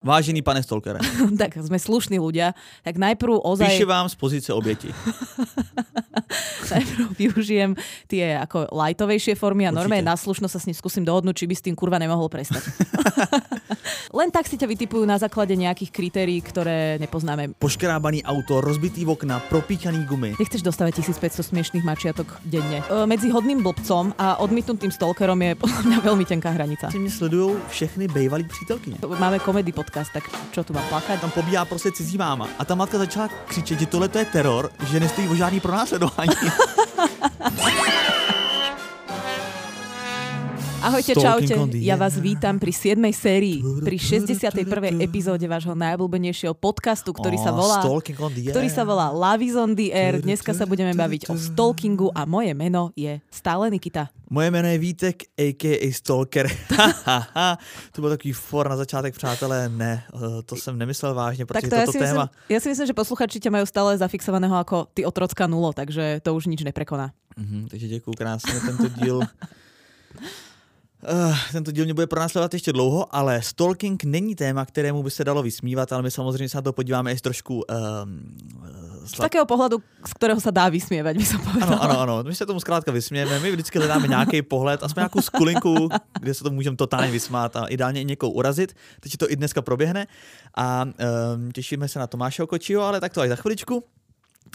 Vážený pane Stolkere. tak sme slušní ľudia. Tak najprv ozaj... Píše vám z pozície obeti. najprv využijem tie ako lightovejšie formy a normálne na slušno sa s ním skúsim dohodnúť, či by s tým kurva nemohol prestať. Len tak si ťa vytipujú na základe nejakých kritérií, ktoré nepoznáme. Poškrábaný auto, rozbitý okna, propíchaný gumy. Nechceš dostávať 1500 smiešných mačiatok denne. E, medzi hodným blbcom a odmitnutým stalkerom je podľa mňa veľmi tenká hranica. Si mě sledujú všechny bejvalí přítelkyně. Máme komedy pod podcast, tak čo tu mám plakať? Tam pobíhá prostě cizí máma. A ta matka začala křičet, že tohle to je teror, že nestojí o žádný pronásledování. 罗汉音。Ahojte, čaute. Ja vás vítam pri 7. sérii, pri 61. epizóde vášho najobľúbenejšieho podcastu, ktorý sa volá, ktorý sa volá Love is on the air. Dneska sa budeme baviť o stalkingu a moje meno je stále Nikita. Moje jméno je Vítek, a.k.a. Stalker. to byl takový for na začátek, přátelé. Ne, eh, to jsem nemyslel vážně, protože tak to toto ja téma... Myslím, ja si myslím, že posluchači ťa majú stále zafixovaného ako ty otrocká nulo, takže to už nič neprekoná. Mm-hmm, takže děkuju krásně, tento díl Uh, tento díl mě bude pronásledovat ještě dlouho, ale stalking není téma, kterému by se dalo vysmívat, ale my samozřejmě se na to podíváme ještě trošku... Uh, z takého pohledu, z kterého se dá vysmívat, by som povedala. Ano, ano, ano, my se tomu zkrátka vysmějeme, my vždycky hledáme nějaký pohled, aspoň nějakou skulinku, kde se to můžeme totálně vysmát a ideálně i někoho urazit, teď to i dneska proběhne a um, těšíme se na Tomáše Okočího, ale tak to až za chviličku.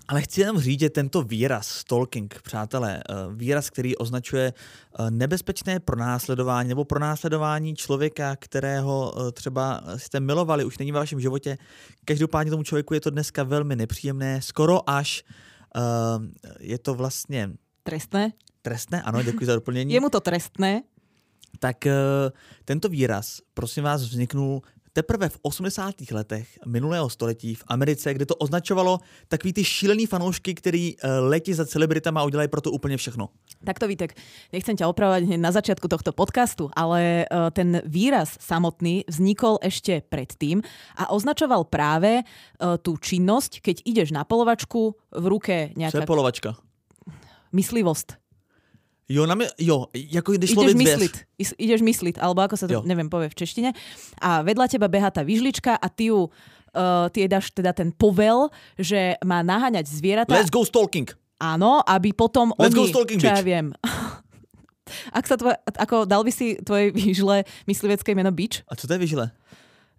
Ale chci jenom říct, že tento výraz stalking, přátelé, eh, výraz, který označuje eh, nebezpečné pronásledování nebo pronásledování člověka, kterého eh, třeba jste milovali, už není v vašem životě. Každopádně tomu člověku je to dneska velmi nepříjemné, skoro až je to vlastně... Trestné? Trestné, ano, děkuji za doplnění. Je mu to trestné? Tak tento výraz, prosím vás, vzniknul teprve v 80. letech minulého století v Americe, kde to označovalo takový ty šílený fanoušky, který uh, letí za celebritama a udělají pro to úplně všechno. Tak to Vítek, nechcem ťa opravovať na začiatku tohto podcastu, ale uh, ten výraz samotný vznikol ešte predtým a označoval práve uh, tú činnosť, keď ideš na polovačku v ruke nejaká... Co je polovačka? Myslivosť. Jo, na mě, jo, jako když ideš mysliť, ideš mysliť, alebo ako sa to, jo. neviem, povie v češtine. A vedľa teba beha tá výžlička a ty ju, uh, ty jej dáš teda ten povel, že má naháňať zvieratá. Let's go stalking. Áno, aby potom Let's oni, go stalking, čo ja viem, Ak sa tvoj, ako dal by si tvojej výžle myslivecké meno Bič? A čo to je výžle?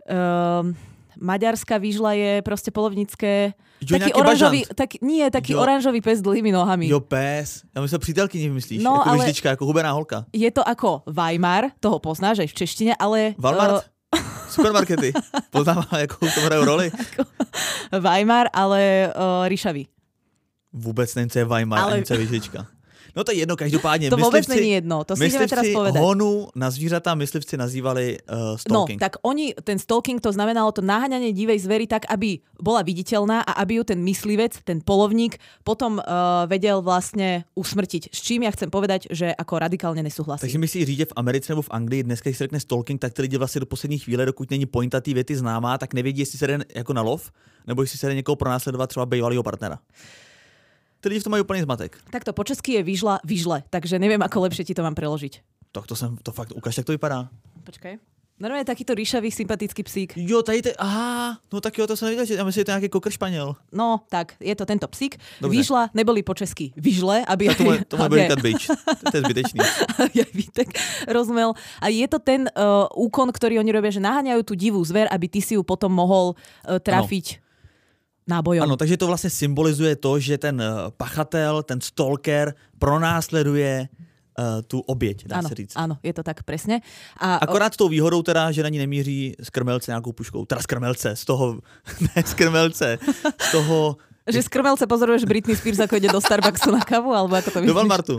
Um, maďarská výžla je proste polovnické Jo, taký oranžový, tak, nie, taký jo. oranžový pes s dlhými nohami. Jo, pes. Ja myslel přítelkyni vymyslíš. No, ako ale vyžlička, ako hubená holka. Je to ako Weimar, toho poznáš aj v češtine, ale... Walmart? Uh, Supermarkety. Poznám, ako to hrajú roli. Weimar, ale uh, Ríšavý. Vůbec nevím, co je Weimar, ale... ani co je. No to je jedno, každopádně. To vůbec není jedno, to si ideme teraz povedať. honu na zvířata myslivci nazývali uh, stalking. No, tak oni, ten stalking to znamenalo to naháňanie divej zvery tak, aby bola viditeľná a aby ju ten myslivec, ten polovník potom uh, vedel vlastne usmrtiť. S čím ja chcem povedať, že ako radikálne nesúhlasím. Takže myslíš že v Americe nebo v Anglii dneska, když se řekne stalking, tak ty lidi vlastně do poslední chvíle, dokud není pointa té věty známá, tak nevědí, jestli se jde jako na lov, nebo jestli se jde někoho pronásledovat třeba bývalého partnera lidi v tom majú úplný zmatek. Takto po česky je vyžla, vyžle, takže neviem, ako lepšie ti to mám preložiť. Tak to som, to fakt, ukáž, jak to vypadá. Počkaj. Normálne takýto ríšavý, sympatický psík. Jo, tady te, aha, no tak jo, to som nevidel, že ja myslím, že to je nejaký kokr španiel. No, tak, je to tento psík. Dobre. Vyžla neboli po česky vyžle, aby... Ja to môj, to môj aby... bič. To je zbytečný. ja Vítek rozumel. A je to ten uh, úkon, ktorý oni robia, že naháňajú tú divú zver, aby ty si ju potom mohol uh, trafiť. Ano nábojom. Ano, takže to vlastně symbolizuje to, že ten eh, pachatel, ten stalker pronásleduje uh, tu oběť, dá ano, se říct. Ano, je to tak přesně. A Akorát s tou výhodou teda, že na ní nemíří z krmelce nějakou puškou. Teda z krmelce, z toho, ne z krmelce, z toho že z krmelce pozoruješ Britney Spears, ako ide do Starbucksu na kavu, alebo ako to myslíš? Do Walmartu.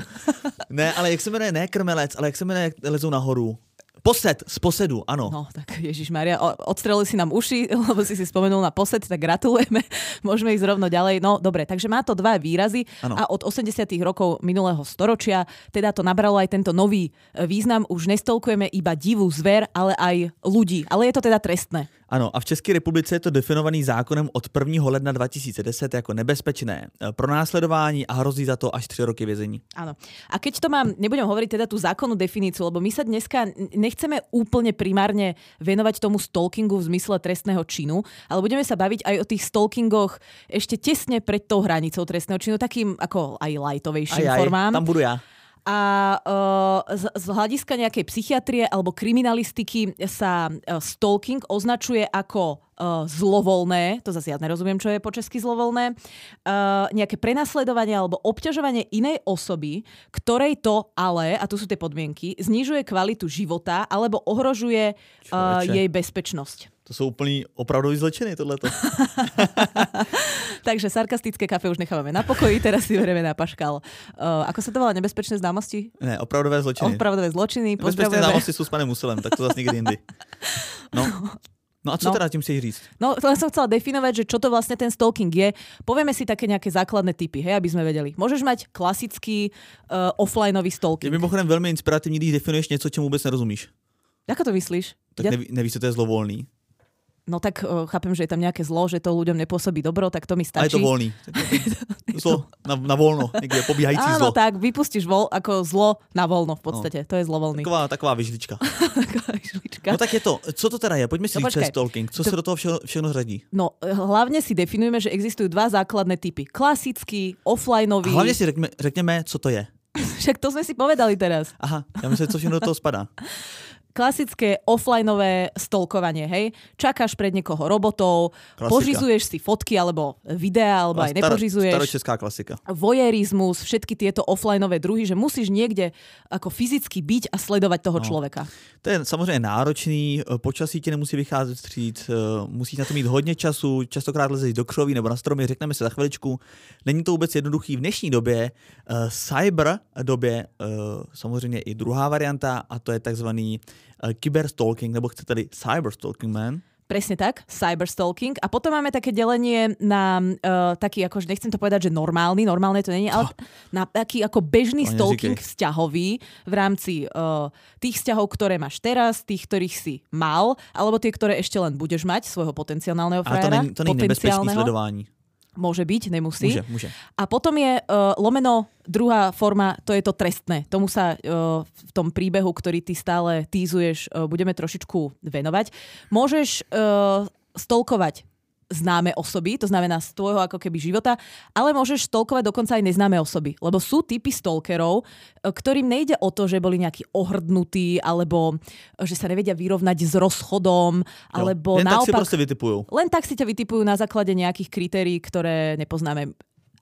Ne, ale jak se jmenuje, ne krmelec, ale jak se jmenuje, jak lezou nahoru. Posed, z posedu, áno. No, tak Ježiš Maria, odstrelili si nám uši, lebo si si spomenul na posed, tak gratulujeme. Môžeme ísť rovno ďalej. No, dobre, takže má to dva výrazy ano. a od 80 rokov minulého storočia teda to nabralo aj tento nový e, význam. Už nestolkujeme iba divú zver, ale aj ľudí. Ale je to teda trestné. Ano, a v České republice je to definovaný zákonem od 1. ledna 2010 jako nebezpečné e, pro následování a hrozí za to až 3 roky vězení. Áno. A keď to mám, nebudem hovoriť teda tú zákonnú definíciu, lebo my sa dneska nech, nechceme úplne primárne venovať tomu stalkingu v zmysle trestného činu, ale budeme sa baviť aj o tých stalkingoch ešte tesne pred tou hranicou trestného činu, takým ako aj lightovejším aj, aj, formám. Tam budu ja. A uh, z, z hľadiska nejakej psychiatrie alebo kriminalistiky sa uh, stalking označuje ako uh, zlovolné, to zase ja nerozumiem, čo je po česky zlovolné, uh, nejaké prenasledovanie alebo obťažovanie inej osoby, ktorej to ale, a tu sú tie podmienky, znižuje kvalitu života alebo ohrožuje uh, jej bezpečnosť. To sú úplný opravdový zločiny, tohleto. Takže sarkastické kafe už nechávame na pokoji, teraz si bereme na paškal. Uh, ako sa to volá? Nebezpečné známosti? Ne, opravdové zločiny. Opravdové zločiny. Nebezpečné známosti sú s panem Musilem, tak to zase nikdy indy. No. No a co no. teda tým chceš říct? No, len som chcela definovať, že čo to vlastne ten stalking je. Povieme si také nejaké základné typy, hej, aby sme vedeli. Môžeš mať klasický uh, offlineový stalking. Je mimochodem veľmi inspiratívny, když definuješ něco, čemu vôbec nerozumíš. Ako to myslíš? Tak ja... neví, nevíš, to je zlovolný no tak uh, chápem, že je tam nejaké zlo, že to ľuďom nepôsobí dobro, tak to mi stačí. A je to voľný. zlo na, na voľno, niekde Áno, zlo. tak, vypustíš vol, ako zlo na voľno v podstate, no. to je zlovoľný. Taková, taková vyžlička. taková vyžlička. No tak je to, co to teda je? Poďme si no, stalking. Co to... sa do toho všechno, všechno řadí? No, eh, hlavne si definujeme, že existujú dva základné typy. Klasický, offlineový. A hlavne si řekne, řekneme, co to je. Však to sme si povedali teraz. Aha, ja myslím, co všechno do toho spadá klasické offlineové stolkovanie, hej? Čakáš pred niekoho robotov, klasika. požizuješ si fotky alebo videá, alebo aj star- nepožizuješ. Staročeská klasika. Vojerizmus, všetky tieto offlineové druhy, že musíš niekde ako fyzicky byť a sledovať toho no. človeka. To je samozřejmě náročný, e, počasí ti nemusí vycházet vstříc, e, musíš na to mít hodně času, častokrát lezeš do křoví nebo na stromy, řekneme se za chviličku. Není to vůbec jednoduchý v dnešní době, uh, cyber době, samozřejmě i druhá varianta a to je takzvaný kyberstalking, nebo chcete-li cyberstalking, man. Presne tak, cyberstalking. A potom máme také delenie na uh, taký, akože nechcem to povedať, že normálny, normálne to není, ale na taký ako bežný to stalking neříkej. vzťahový v rámci uh, tých vzťahov, ktoré máš teraz, tých, ktorých si mal, alebo tie, ktoré ešte len budeš mať, svojho potenciálneho frajera. A to není, to není sledování. Môže byť, nemusí. Môže, môže. A potom je uh, lomeno druhá forma, to je to trestné. Tomu sa uh, v tom príbehu, ktorý ty stále týzuješ, uh, budeme trošičku venovať. Môžeš uh, stolkovať známe osoby, to znamená z tvojho ako keby života, ale môžeš stolkovať dokonca aj neznáme osoby, lebo sú typy stalkerov, e, ktorým nejde o to, že boli nejakí ohrdnutí, alebo e, že sa nevedia vyrovnať s rozchodom, alebo len naopak... tak si proste vytipujú. Len tak si ťa vytipujú na základe nejakých kritérií, ktoré nepoznáme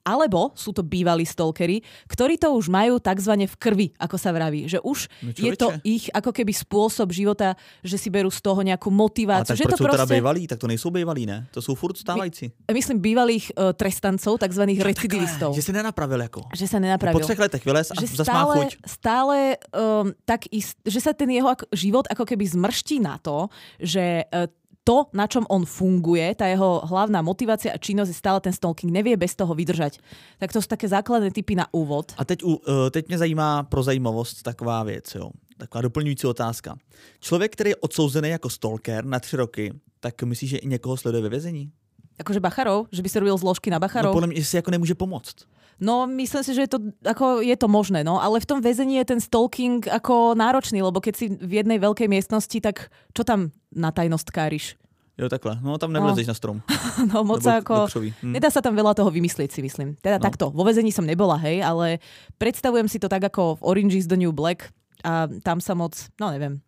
alebo sú to bývalí stalkery, ktorí to už majú tzv. v krvi, ako sa vraví. Že už no je to ich ako keby spôsob života, že si berú z toho nejakú motiváciu. A tak že to sú teda proste... teda bývalí? Tak to nejsou bývalí, ne? To sú furt stávající. My, myslím bývalých uh, trestancov, tzv. recidivistov. Že sa nenapravil ako. Že sa nenapravil. Po třech letech vylez a že stále, chuť. stále um, tak ist, že sa ten jeho život ako keby zmrští na to, že uh, to, na čom on funguje, tá jeho hlavná motivácia a činnosť je stále ten stalking, nevie bez toho vydržať. Tak to sú také základné typy na úvod. A teď, uh, teď mě zajímá pro zajímavost taková věc, jo. Taková doplňující otázka. Člověk, který je odsouzený jako stalker na tři roky, tak myslíš, že i někoho sleduje ve vězení? Akože Bacharov? Že by si robil zložky na Bacharov? No podľa mňa si ako nemôže pomôcť. No, myslím si, že je to, ako, je to možné, no, ale v tom väzení je ten stalking ako náročný, lebo keď si v jednej veľkej miestnosti, tak čo tam na tajnosť káriš? Jo, takhle. No tam nevlezeš no. na strom. No moc ako... Hm. Nedá sa tam veľa toho vymyslieť, si myslím. Teda no. takto. Vo väzení som nebola, hej, ale predstavujem si to tak ako v Orange is the New Black a tam sa moc, no neviem.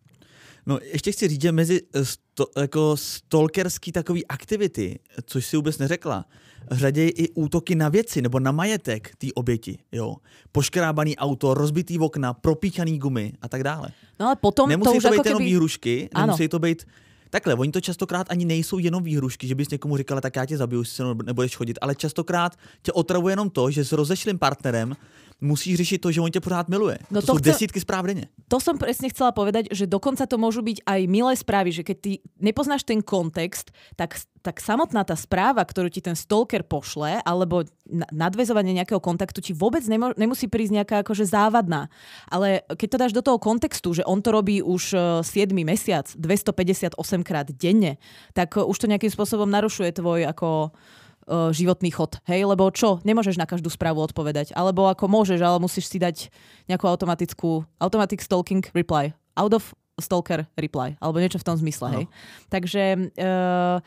No ještě chci říct, že mezi sto, jako stalkerský takový aktivity, což si vůbec neřekla, řadě i útoky na věci nebo na majetek té oběti. Jo. Poškrábaný auto, rozbitý okna, propíchaný gumy a tak dále. No ale potom nemusí to už to být ako jenom keby... výhrušky, nemusí ano. to být Takhle, oni to častokrát ani nejsou jenom výhrušky, že bys někomu říkala, tak já tě zabiju, si nebudeš chodit, ale častokrát tě otravuje jenom to, že s rozešlým partnerem musíš řešiť to, že on ťa pořád miluje. No to, to sú chcel... desítky správ denne. To som presne chcela povedať, že dokonca to môžu byť aj milé správy, že keď ty nepoznáš ten kontext, tak, tak samotná tá správa, ktorú ti ten stalker pošle, alebo nadvezovanie nejakého kontaktu ti vôbec nemo- nemusí prísť nejaká akože závadná. Ale keď to dáš do toho kontextu, že on to robí už 7 e, mesiac, 258 krát denne, tak e, už to nejakým spôsobom narušuje tvoj ako uh, životný chod. Hej, lebo čo? Nemôžeš na každú správu odpovedať. Alebo ako môžeš, ale musíš si dať nejakú automatickú automatic stalking reply. Out of stalker reply, alebo niečo v tom zmysle, no. hej. Takže... Uh,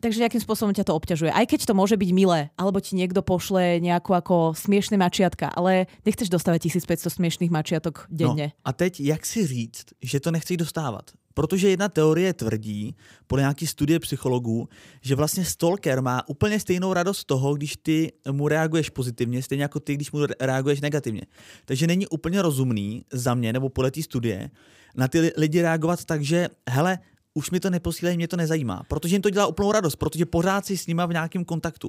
takže nejakým spôsobom ťa to obťažuje. Aj keď to môže byť milé, alebo ti niekto pošle nejakú ako smiešné mačiatka, ale nechceš dostávať 1500 smiešných mačiatok denne. No, a teď, jak si říct, že to nechceš dostávat? Protože jedna teorie tvrdí, podle nějaký studie psychologů, že vlastně stalker má úplně stejnou radost z toho, když ty mu reaguješ pozitivně, stejně jako ty, když mu reaguješ negativně. Takže není úplně rozumný za mě, nebo podle té studie, na ty lidi reagovat tak, že hele, už mi to neposílej, mě to nezajímá. Protože jim to dělá úplnou radost, protože pořád si s nima v nějakém kontaktu.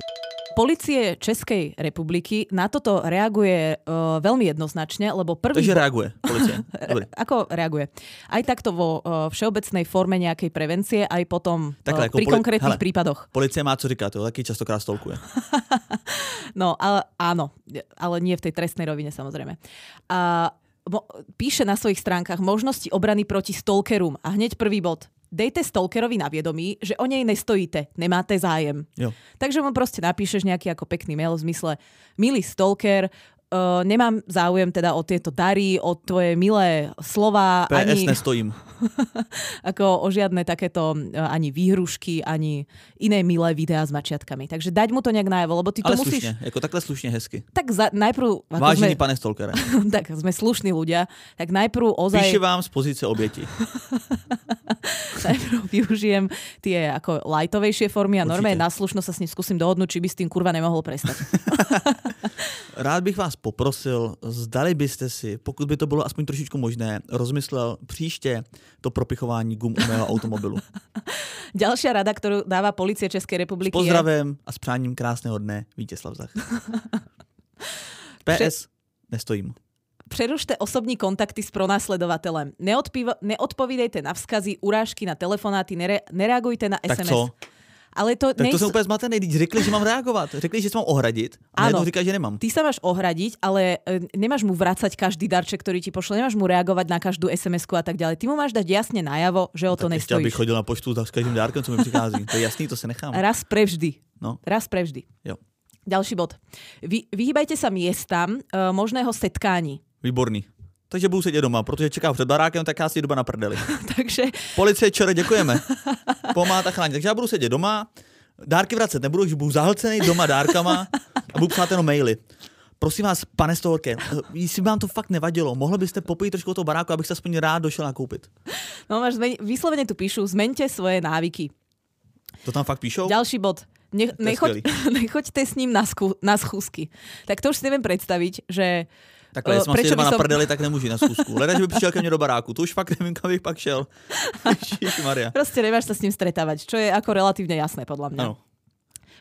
Policie Českej republiky na toto reaguje uh, veľmi jednoznačne, lebo prvý... Takže reaguje policia. Ako reaguje? Aj takto vo uh, všeobecnej forme nejakej prevencie, aj potom Takhle, uh, pri poli- konkrétnych hele, prípadoch. Policia má co říká, to taký častokrát stolkuje. no, ale áno, ale nie v tej trestnej rovine samozrejme. A píše na svojich stránkach možnosti obrany proti stalkerom a hneď prvý bod dejte stalkerovi na viedomí, že o nej nestojíte, nemáte zájem. Jo. Takže mu proste napíšeš nejaký ako pekný mail v zmysle milý stalker, uh, nemám záujem teda o tieto dary, o tvoje milé slova. PS ani, nestojím. ako o žiadne takéto uh, ani výhrušky, ani iné milé videá s mačiatkami. Takže dať mu to nejak najavo, lebo ty to Ale musíš... slušne, ako takhle slušne, hezky. Tak za, najprv... Vážený sme... pane Stolkere. tak sme slušní ľudia. Tak najprv ozaj... Píše vám z pozície obeti. najprv využijem tie ako lightovejšie formy a normálne na slušno sa s ním skúsim dohodnúť, či by s tým kurva nemohol prestať. Rád bych vás poprosil, zdali byste si, pokud by to bylo aspoň trošičku možné, rozmyslel příště to propichování gum u mého automobilu. Ďalšia rada, ktorú dáva policie Českej republiky S pozdravem je... a s přáním krásného dne Vítězslav Zach. PS, nestojím. Přerušte osobní kontakty s pronásledovateľem. neodpovídejte na vzkazy, urážky na telefonáty, nere- nereagujte na SMS. Tak co? Ale to tak nejsú... to som úplne zmatený, když řekli, že mám reagovať. Řekli, že sa mám ohradiť a říká, že nemám. Ty sa máš ohradiť, ale e, nemáš mu vracať každý darček, ktorý ti pošle, nemáš mu reagovať na každú sms a tak ďalej. Ty mu máš dať jasne najavo, že o to tak nestojíš. aby chodil na poštu s každým dárkom, co mi prichází. To je jasný, to sa nechám. Raz prevždy. No. Raz prevždy. Jo. Ďalší bod. Vy, vyhýbajte sa miestam uh, možného setkání. Výborný takže budu sedět doma, protože čekám před barákem, tak já si doba na prdeli. takže... Policie, čere, děkujeme. Pomáhat a chránit. Takže já budu sedět doma, dárky vracet nebudu, že budu zahlcený doma dárkama a budu psát jenom maily. Prosím vás, pane Storke, jestli vám to fakt nevadilo, mohli byste popojit trošku toho baráku, abych se aspoň rád došel nakoupit. No máš, zmeň, vyslovene tu píšu, zmente svoje návyky. To tam fakt píšou? Ďalší bod. Ne, nechoď, nechoďte s ním na, skú, na schúzky. Tak to už si neviem predstaviť, že Takhle, jestli mám doma som... na prdeli, tak nemůžu na zkusku. Leda, že by přišel ke mně do baráku. To už fakt nevím, kam bych pak šel. Maria. Prostě nemáš sa s ním stretávať, čo je ako relatívne jasné, podľa mňa. Ano.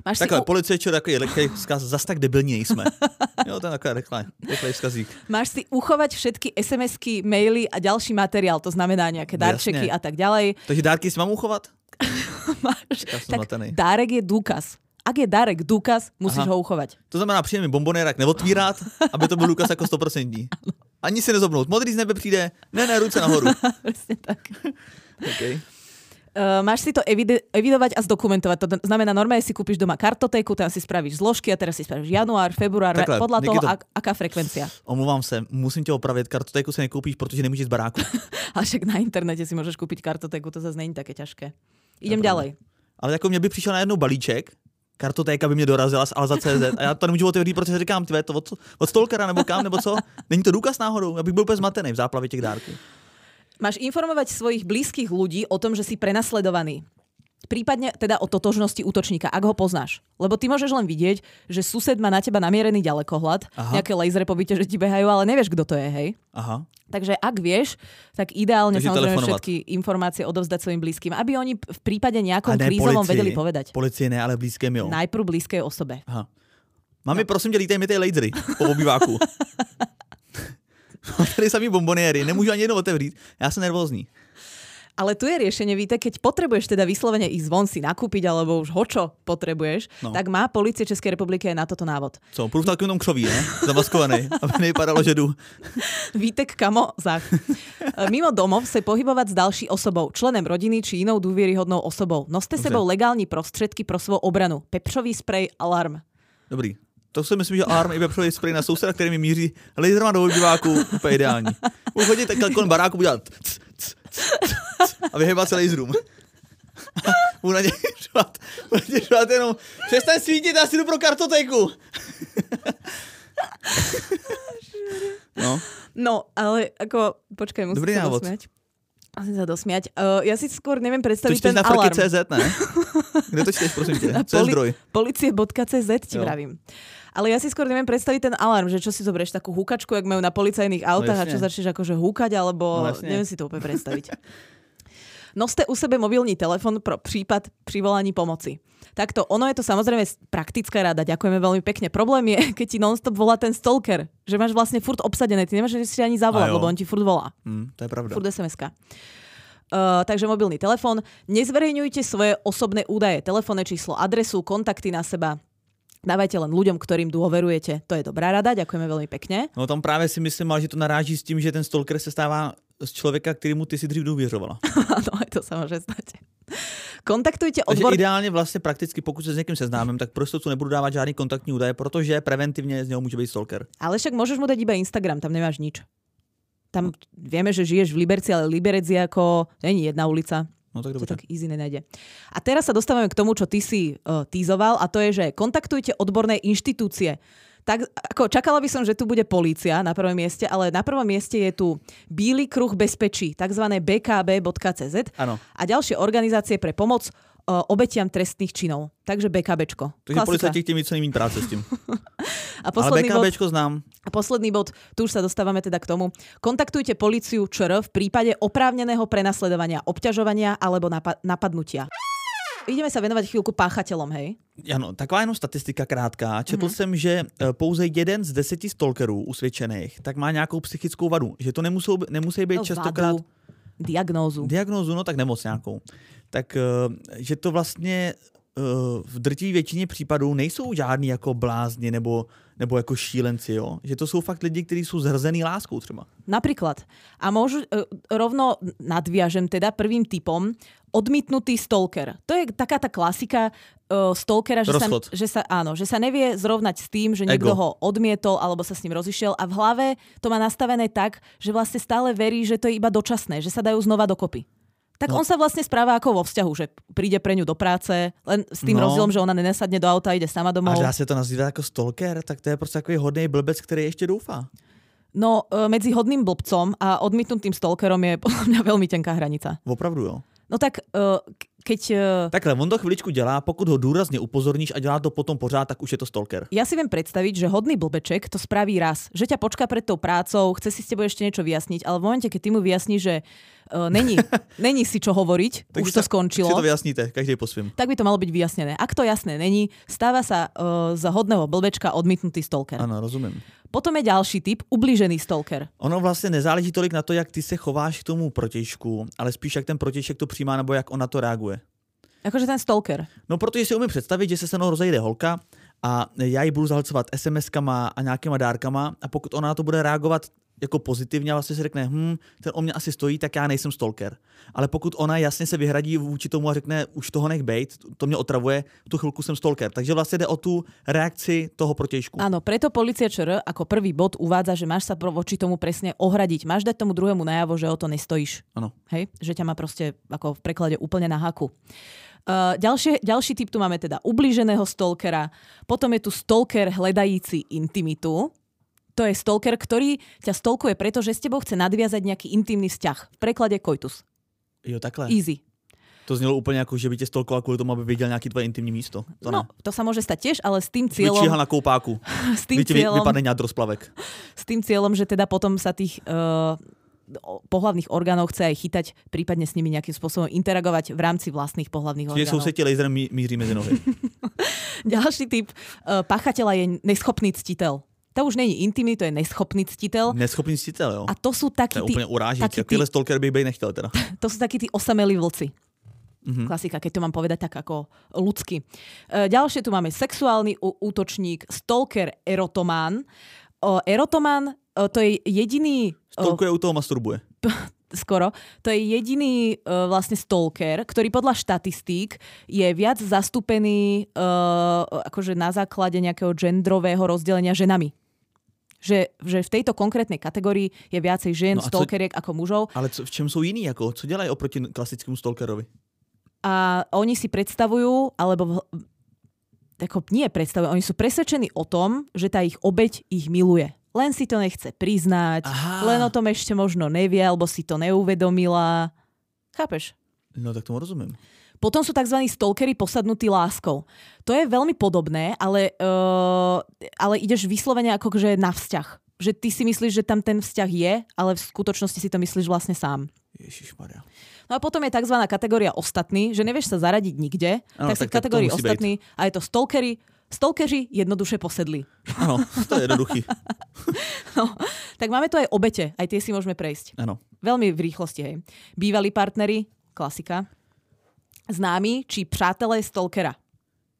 Máš Takhle, si... policie, čo takový rychlej vzkaz, zas tak debilní nejsme. jo, to je taková rychlej, rychlej vzkazík. Máš si uchovať všetky SMS-ky, maily a ďalší materiál, to znamená nejaké darčeky Jasne. a tak ďalej. Takže dárky si mám uchovať? Máš, tak dárek je dôkaz ak je darek důkaz, musíš Aha. ho uchovať. To znamená, přijde mi bombonérak neotvírat, aby to byl důkaz jako 100%. Ani si nezobnout. Modrý z nebe přijde, ne, ne, ruce nahoru. Presne tak. okay. Uh, máš si to evide- evidovať a zdokumentovať. To znamená, normálne si kúpiš doma kartotéku, tam si spravíš zložky a teraz si spravíš január, február, Takhle, podľa toho, to... ak- aká frekvencia. Omluvám se, musím tě opravit, kartotéku si nekoupíš, protože nemůžeš z baráku. Ale však na internete si môžeš kúpiť kartotéku, to zase není také ťažké. Idem ďalej. Ale jako mě by přišel na jednu balíček, kartotéka by mě dorazila z Alza CZ a já to nemůžu otevřít, protože říkám, tvé, to od, od Stolkera nebo kam, nebo co? Není to důkaz náhodou? Já byl úplně zmatený v záplavě těch dárků. Máš informovať svojich blízkych ľudí o tom, že si prenasledovaný. Prípadne teda o totožnosti útočníka, ak ho poznáš. Lebo ty môžeš len vidieť, že sused má na teba namierený ďalekohľad, Aha. nejaké lasery po byte, že ti behajú, ale nevieš, kto to je, hej? Aha. Takže ak vieš, tak ideálne Takže samozrejme všetky informácie odovzdať svojim blízkym, aby oni v prípade nejakom ne, krízovom policii, vedeli povedať. Policie ne, ale blízkém jo. Najprv blízkej osobe. Aha. Mami, no. prosím tě, lítej mi ty lasery po obýváku. Tady samý bomboniery, nemôžu ani jedno otevřít. Já jsem nervózní. Ale tu je riešenie, víte, keď potrebuješ teda vyslovene ísť von si nakúpiť, alebo už hočo potrebuješ, no. tak má policie Českej republiky aj na toto návod. Co, půjdu v takovém křoví, ne? Zamaskovaný, aby nevypadalo, že jdu. Vítek, kamo, zach. Mimo domov se pohybovať s další osobou, členem rodiny či inou dôvieryhodnou osobou. Noste Dobře. sebou legální prostředky pro svou obranu. Pepřový sprej, alarm. Dobrý. To si myslím, že alarm i pepřový sprej na souseda, který mi míří laserma do diváku, úplně ideální. Budu chodit takhle kolem baráku, udělat a vyhýbá celý zrum. Budu na něj řvat, řvat jenom, přestaň svítit, já si jdu pro kartotéku. no. No, ale ako, počkaj, musím Dobrý sa návod. dosmiať. Musím sa dosmiať. Uh, ja si skôr neviem predstaviť ten na alarm. CZ, ne? Kde to čteš, prosím ťa? Je zdroj? Policie.cz ti jo. vravím. Ale ja si skôr neviem predstaviť ten alarm, že čo si zoberieš takú húkačku, jak majú na policajných autách no, a čo začneš akože húkať, alebo no, neviem si to úplne predstaviť. Noste u sebe mobilní telefon pro prípad privolaní pomoci. Takto, ono je to samozrejme praktická rada, ďakujeme veľmi pekne. Problém je, keď ti nonstop volá ten stalker, že máš vlastne furt obsadené, ty nemáš si ani zavolať, lebo on ti furt volá. Mm, to je pravda. Furt SMS-ka. Uh, takže mobilný telefón. Nezverejňujte svoje osobné údaje, telefónne číslo, adresu, kontakty na seba. Dávajte len ľuďom, ktorým dôverujete. To je dobrá rada, ďakujeme veľmi pekne. No tam práve si myslím, že to naráží s tým, že ten stalker sa stáva z človeka, ktorému ty si dřív důvěřovala. no, aj to sa môže stať. Kontaktujte odbor... Takže ideálně vlastně prakticky, pokud se s někým seznámím, tak prostě tu nebudu dávat žádný kontaktní údaje, protože preventivně z něho může být stalker. Ale však môžeš mu dať iba Instagram, tam nemáš nič. Tam vieme, že žiješ v Liberci, ale Liberec je ako, není jedna ulica, No tak dobre. tak easy nenajde. A teraz sa dostávame k tomu, čo ty si uh, týzoval a to je, že kontaktujte odborné inštitúcie. Tak ako čakala by som, že tu bude polícia na prvom mieste, ale na prvom mieste je tu Bíly kruh bezpečí, tzv. bkb.cz a ďalšie organizácie pre pomoc obetiam trestných činov. Takže BKBčko. Takže policajti co nejméně práce s tím. a posledný Ale BKBčko bod, znám. A posledný bod, tu už sa dostávame teda k tomu. Kontaktujte policiu ČR v prípade oprávneného prenasledovania, obťažovania alebo napadnutia. Ideme sa venovať chvíľku páchateľom, hej? Ano, taková jenom statistika krátká. Četl mm-hmm. jsem, že e, pouze jeden z deseti stalkerů usvědčených tak má nějakou psychickou vadu. Že to nemusí, nemusí být no, častokrát... Vadu. Diagnózu. Diagnózu, no tak nemoc nějakou tak eh, že to vlastně v drtivé většině případů nejsou žádní jako blázni nebo, nebo jako šílenci, jo? Že to jsou fakt lidi, kteří jsou zhrzený láskou třeba. Napríklad. A môžu, eh, rovno nadviažem teda prvým typom, odmitnutý stalker. To je taká tá klasika uh, stalkera, že sa, že, sa, áno, že sa nevie zrovnať s tým, že niekto Ego. ho odmietol alebo sa s ním rozišiel a v hlave to má nastavené tak, že vlastne stále verí, že to je iba dočasné, že sa dajú znova dokopy. Tak no. on sa vlastne správa ako vo vzťahu, že príde pre ňu do práce, len s tým no. rozdielom, že ona nenesadne do auta ide sama domov. A že sa to nazýva ako stalker, tak to je proste takový hodný blbec, ktorý ešte dúfa. No, e, medzi hodným blbcom a odmitnutým stalkerom je podľa mňa veľmi tenká hranica. Opravdu jo. No tak e, keď... Uh... Takhle, on to chviličku dělá, pokud ho důrazně upozorníš a dělá to potom pořád, tak už je to stalker. Ja si viem predstaviť, že hodný blbeček to spraví raz, že ťa počká pred tou prácou, chce si s tebou ešte niečo vyjasniť, ale v momente, keď ty mu vyjasníš, že uh, není, není si čo hovoriť, tak už to skončilo. Si to vyjasníte, každý po svým. Tak by to malo byť vyjasnené. Ak to jasné není, stáva sa uh, za hodného blbečka odmitnutý stalker. Áno, rozumiem. Potom je ďalší typ, ublížený stalker. Ono vlastně nezáleží tolik na to, jak ty se chováš k tomu protějšku, ale spíš jak ten protějšek to přijímá nebo jak ona to reaguje. Jakože ten stalker. No protože si umím představit, že se se mnou rozejde holka a já ji budu zahlcovat SMS-kama a nějakýma dárkama a pokud ona na to bude reagovat jako pozitivně a vlastně si řekne, hm, ten o mě asi stojí, tak já nejsem stalker. Ale pokud ona jasně se vyhradí vůči tomu a řekne, už toho nech bejt, to mě otravuje, v tu chvilku jsem stalker. Takže vlastně jde o tu reakci toho protějšku. Áno, preto policia ČR ako prvý bod uvádza, že máš sa voči tomu presne ohradiť. Máš dať tomu druhému najavo, že o to nestojíš. Áno. Hej? Že ťa má proste ako v preklade úplne na haku. Uh, ďalšie, ďalší typ tu máme teda ublíženého stalkera, potom je tu stalker hledajíci intimitu, to je stalker, ktorý ťa stalkuje, pretože s tebou chce nadviazať nejaký intimný vzťah. V preklade koitus. Jo, takhle. Easy. To znelo úplne ako, že by te stalkoval kvôli tomu, aby videl nejaké tvoje intimní místo. To no, ne. to sa môže stať tiež, ale s tým cieľom... Vyčíha na koupáku. s tým cieľom... Vypadne splavek. S tým cieľom, že teda potom sa tých uh, pohlavných orgánov chce aj chytať, prípadne s nimi nejakým spôsobom interagovať v rámci vlastných pohlavných orgánov. Čiže súsete laserem míří medzi nohy. Ďalší typ uh, pachateľa je neschopný ctiteľ to už není intimný, to je neschopný ctiteľ. Neschopný ctiteľ, jo. A to sú takí to je úplne urážiť. Tí... stalker by nechtěl teda. To sú takí tí osamelí vlci. Mm-hmm. Klasika, keď to mám povedať tak ako ľudsky. E, ďalšie tu máme sexuálny útočník, stalker, erotomán. O, erotomán, o, to je jediný... Stalkuje u toho masturbuje. skoro, to je jediný uh, vlastne stalker, ktorý podľa štatistík je viac zastúpený uh, akože na základe nejakého genderového rozdelenia ženami Že, že v tejto konkrétnej kategórii je viacej žien, no stalkeriek co, ako mužov. Ale co, v čem sú iní? Ako, co dělají oproti klasickému stalkerovi? A oni si predstavujú, alebo ako nie predstavujú, oni sú presvedčení o tom, že tá ich obeď ich miluje. Len si to nechce priznať, Aha. len o tom ešte možno nevie, alebo si to neuvedomila. Chápeš? No tak tomu rozumiem. Potom sú tzv. stalkery posadnutí láskou. To je veľmi podobné, ale, uh, ale ideš vyslovene ako že na vzťah. Že ty si myslíš, že tam ten vzťah je, ale v skutočnosti si to myslíš vlastne sám. Ježišmaria. No a potom je tzv. kategória ostatný, že nevieš sa zaradiť nikde, ano, tak, tak si v kategórii ostatný byť. a je to stalkery, Stalkeři jednoduše posedli. Áno, to je jednoduchý. no, tak máme tu aj obete, aj tie si môžeme prejsť. Áno. Veľmi v rýchlosti, hej. Bývalí partnery, klasika známi či přátelé stalkera.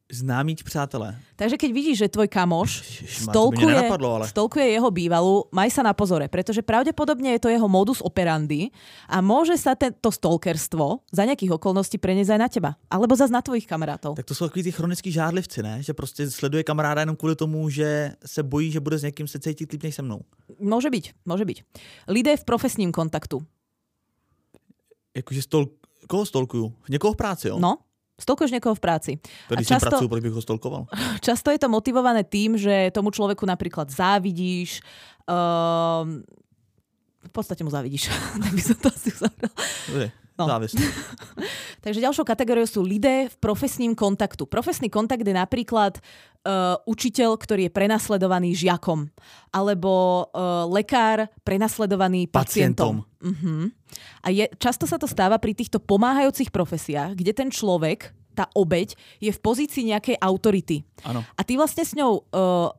Známí přátelé. Takže keď vidíš, že tvoj kamoš stolkuje, ale... stolkuje jeho bývalú, maj sa na pozore, pretože pravdepodobne je to jeho modus operandi a môže sa to stalkerstvo za nejakých okolností preniesť aj na teba. Alebo zase na tvojich kamarátov. Tak to jsou takový ty chronický žádlivci, ne? Že prostě sleduje kamaráda jenom kvůli tomu, že se bojí, že bude s někým se cítit líp než se mnou. Môže byť, môže byť. Lidé v profesním kontaktu. Jakože stol, Koho stolkujú? Někoho v práci, jo? No, Stolkuješ niekoho v práci. Ktorý často, pracujú, prečo ho stolkoval? Často je to motivované tým, že tomu človeku napríklad závidíš, uh, v podstate mu závidíš. tak by som to asi uzavrel. No. Takže ďalšou kategóriou sú lidé v profesním kontaktu. Profesný kontakt je napríklad uh, učiteľ, ktorý je prenasledovaný žiakom, alebo uh, lekár prenasledovaný pacientom. pacientom. Uh-huh. A je, často sa to stáva pri týchto pomáhajúcich profesiách, kde ten človek, tá obeď, je v pozícii nejakej autority. Ano. A ty vlastne s ňou uh,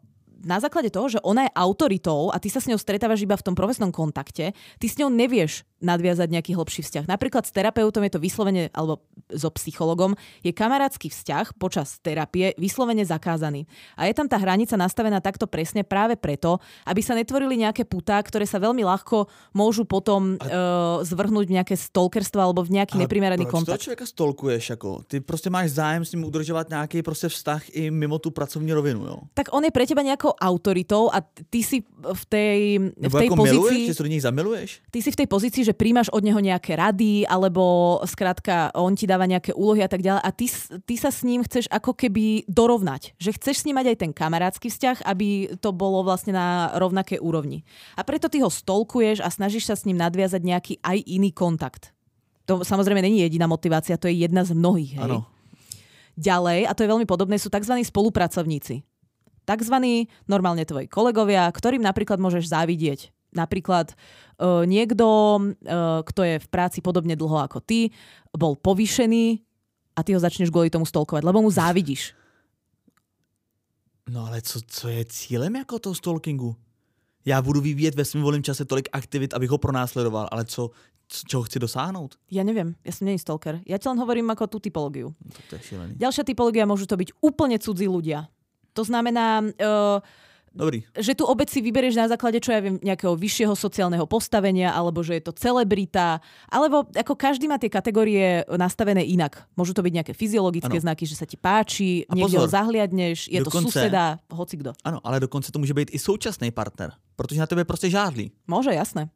na základe toho, že ona je autoritou a ty sa s ňou stretávaš iba v tom profesnom kontakte, ty s ňou nevieš nadviazať nejaký hlbší vzťah. Napríklad s terapeutom je to vyslovene, alebo so psychologom, je kamarátsky vzťah počas terapie vyslovene zakázaný. A je tam tá hranica nastavená takto presne práve preto, aby sa netvorili nejaké putá, ktoré sa veľmi ľahko môžu potom a... uh, zvrhnúť v nejaké stalkerstvo alebo v nejaký neprimeraný kontakt. Ale človeka stolkuješ? Ako? Ty proste máš zájem s ním udržovať nejaký proste vztah i mimo tú pracovní rovinu, jo? Tak on je pre teba nejakou autoritou a ty si v tej, v tej pozícii... Miluješ, že sa do nich zamiluješ? Ty si v tej pozícii, že príjmaš od neho nejaké rady, alebo skrátka on ti dáva nejaké úlohy a tak ďalej a ty, ty sa s ním chceš ako keby dorovnať. Že chceš s ním mať aj ten kamarátsky vzťah, aby to bolo vlastne na rovnakej úrovni. A preto ty ho stolkuješ a snažíš sa s ním nadviazať nejaký aj iný kontakt. To samozrejme není jediná motivácia, to je jedna z mnohých. Hej? Ano. Ďalej, a to je veľmi podobné, sú tzv. spolupracovníci. Takzvaní normálne tvoji kolegovia, ktorým napríklad môžeš závidieť. Napríklad uh, niekto, uh, kto je v práci podobne dlho ako ty, bol povýšený a ty ho začneš kvôli tomu stolkovať, lebo mu závidíš. No ale co, co je cílem jako toho stalkingu? Já budu vyvíjet ve svém volném čase tolik aktivit, abych ho pronásledoval, ale co, čo chci dosáhnuť? Ja neviem, ja som není stalker. Ja ti len hovorím ako tú typológiu. No, to je. Ďalšia typológia môžu to byť úplne cudzí ľudia. To znamená, uh, Dobrý. Že tu obec si vyberieš na základe, čo ja viem, nejakého vyššieho sociálneho postavenia, alebo že je to celebrita, alebo ako každý má tie kategórie nastavené inak. Môžu to byť nejaké fyziologické ano. znaky, že sa ti páči, A niekde pozor, ho zahliadneš, je dokonce, to suseda, hoci kto. Áno, ale dokonce to môže byť i současný partner, protože na tebe proste žádli. Môže, jasné.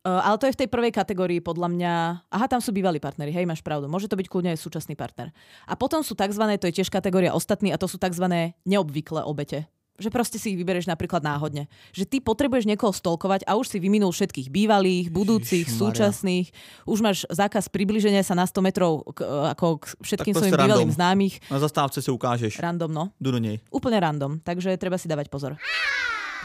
Uh, ale to je v tej prvej kategórii podľa mňa. Aha, tam sú bývalí partnery, hej, máš pravdu. Môže to byť kľudne aj súčasný partner. A potom sú tzv. to je tiež kategória ostatní a to sú tzv. neobvyklé obete. Že proste si ich vyberieš napríklad náhodne. Že ty potrebuješ niekoho stolkovať a už si vyminul všetkých bývalých, budúcich, Ježiš, súčasných. Už máš zákaz približenia sa na 100 metrov k, ako k všetkým svojim random. bývalým známych. Na zastávce si ukážeš. Random, no. Do nej. Úplne random, takže treba si dávať pozor.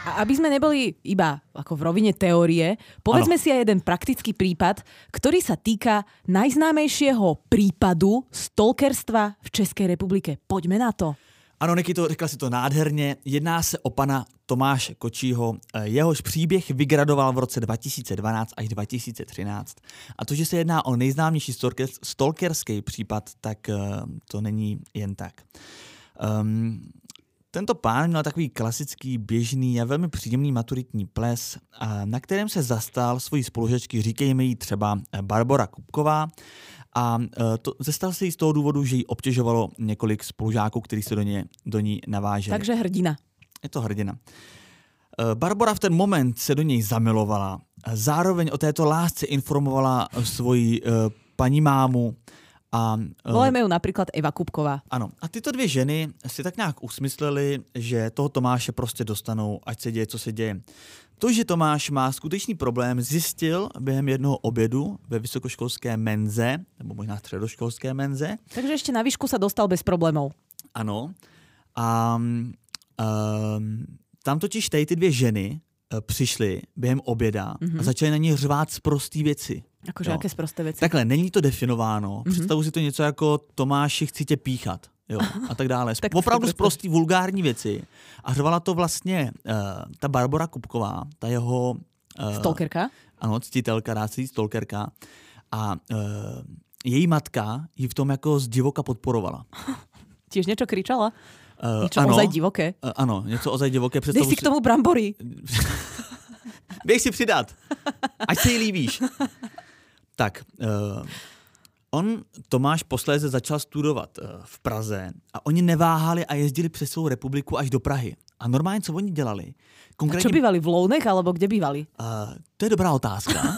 A aby sme neboli iba ako v rovine teórie, povedzme ano. si aj jeden praktický prípad, ktorý sa týka najznámejšieho prípadu stalkerstva v Českej republike. Poďme na to. Ano, Nikito, řekla si to nádherně. Jedná se o pana Tomáše Kočího. Eh, jehož příběh vygradoval v roce 2012 až 2013. A to, že se jedná o nejznámější stalkerský případ, tak eh, to není jen tak. Um, tento pán měl takový klasický, běžný a velmi příjemný maturitní ples, na kterém se zastal svojí spolužečky, říkejme jí třeba Barbara Kupková, a e, to, zestal se jí z toho důvodu, že jí obtěžovalo několik spolužáků, kteří se do, ně, do ní naváželi. Takže hrdina. Je to hrdina. Barbara v ten moment se do něj zamilovala. Zároveň o této lásce informovala svoji paní mámu. A, Volajme ju například Eva Kupková. Ano. A tyto dvě ženy si tak nějak usmysleli, že toho Tomáše prostě dostanou, ať se děje, co se děje. To, že Tomáš má skutečný problém, zjistil během jednoho obědu ve vysokoškolské menze, nebo možná středoškolské menze. Takže ještě na výšku se dostal bez problémů. Ano. A um, tam totiž tady ty dvě ženy uh, přišly během oběda mm-hmm. a mhm. začaly na ní řvát z prostý věci. Jakože jaké prosté věci? Takhle, není to definováno. Mm-hmm. Představu si to něco jako Tomáši, chci tě píchat jo, a tak dále. tak Opravdu prostý vulgární věci. A řvala to vlastně uh, ta Barbara Kupková, ta jeho... Uh, stalkerka? Ano, ctitelka, rád si stalkerka. A uh, její matka ji v tom jako z divoka podporovala. Tiež něco kričala? Uh, něco ano, ozaj divoké? Uh, ano, něco ozaj divoké. Dej si k tomu brambory. Běž si přidat. Ať si ji líbíš. Tak, uh, On Tomáš posléze začal studovat uh, v Praze a oni neváhali a jezdili přes svou republiku až do Prahy. A normálně, co oni dělali? Konkrétně... A čo bývali? V Lounech, alebo kde bývali? Uh, to je dobrá otázka.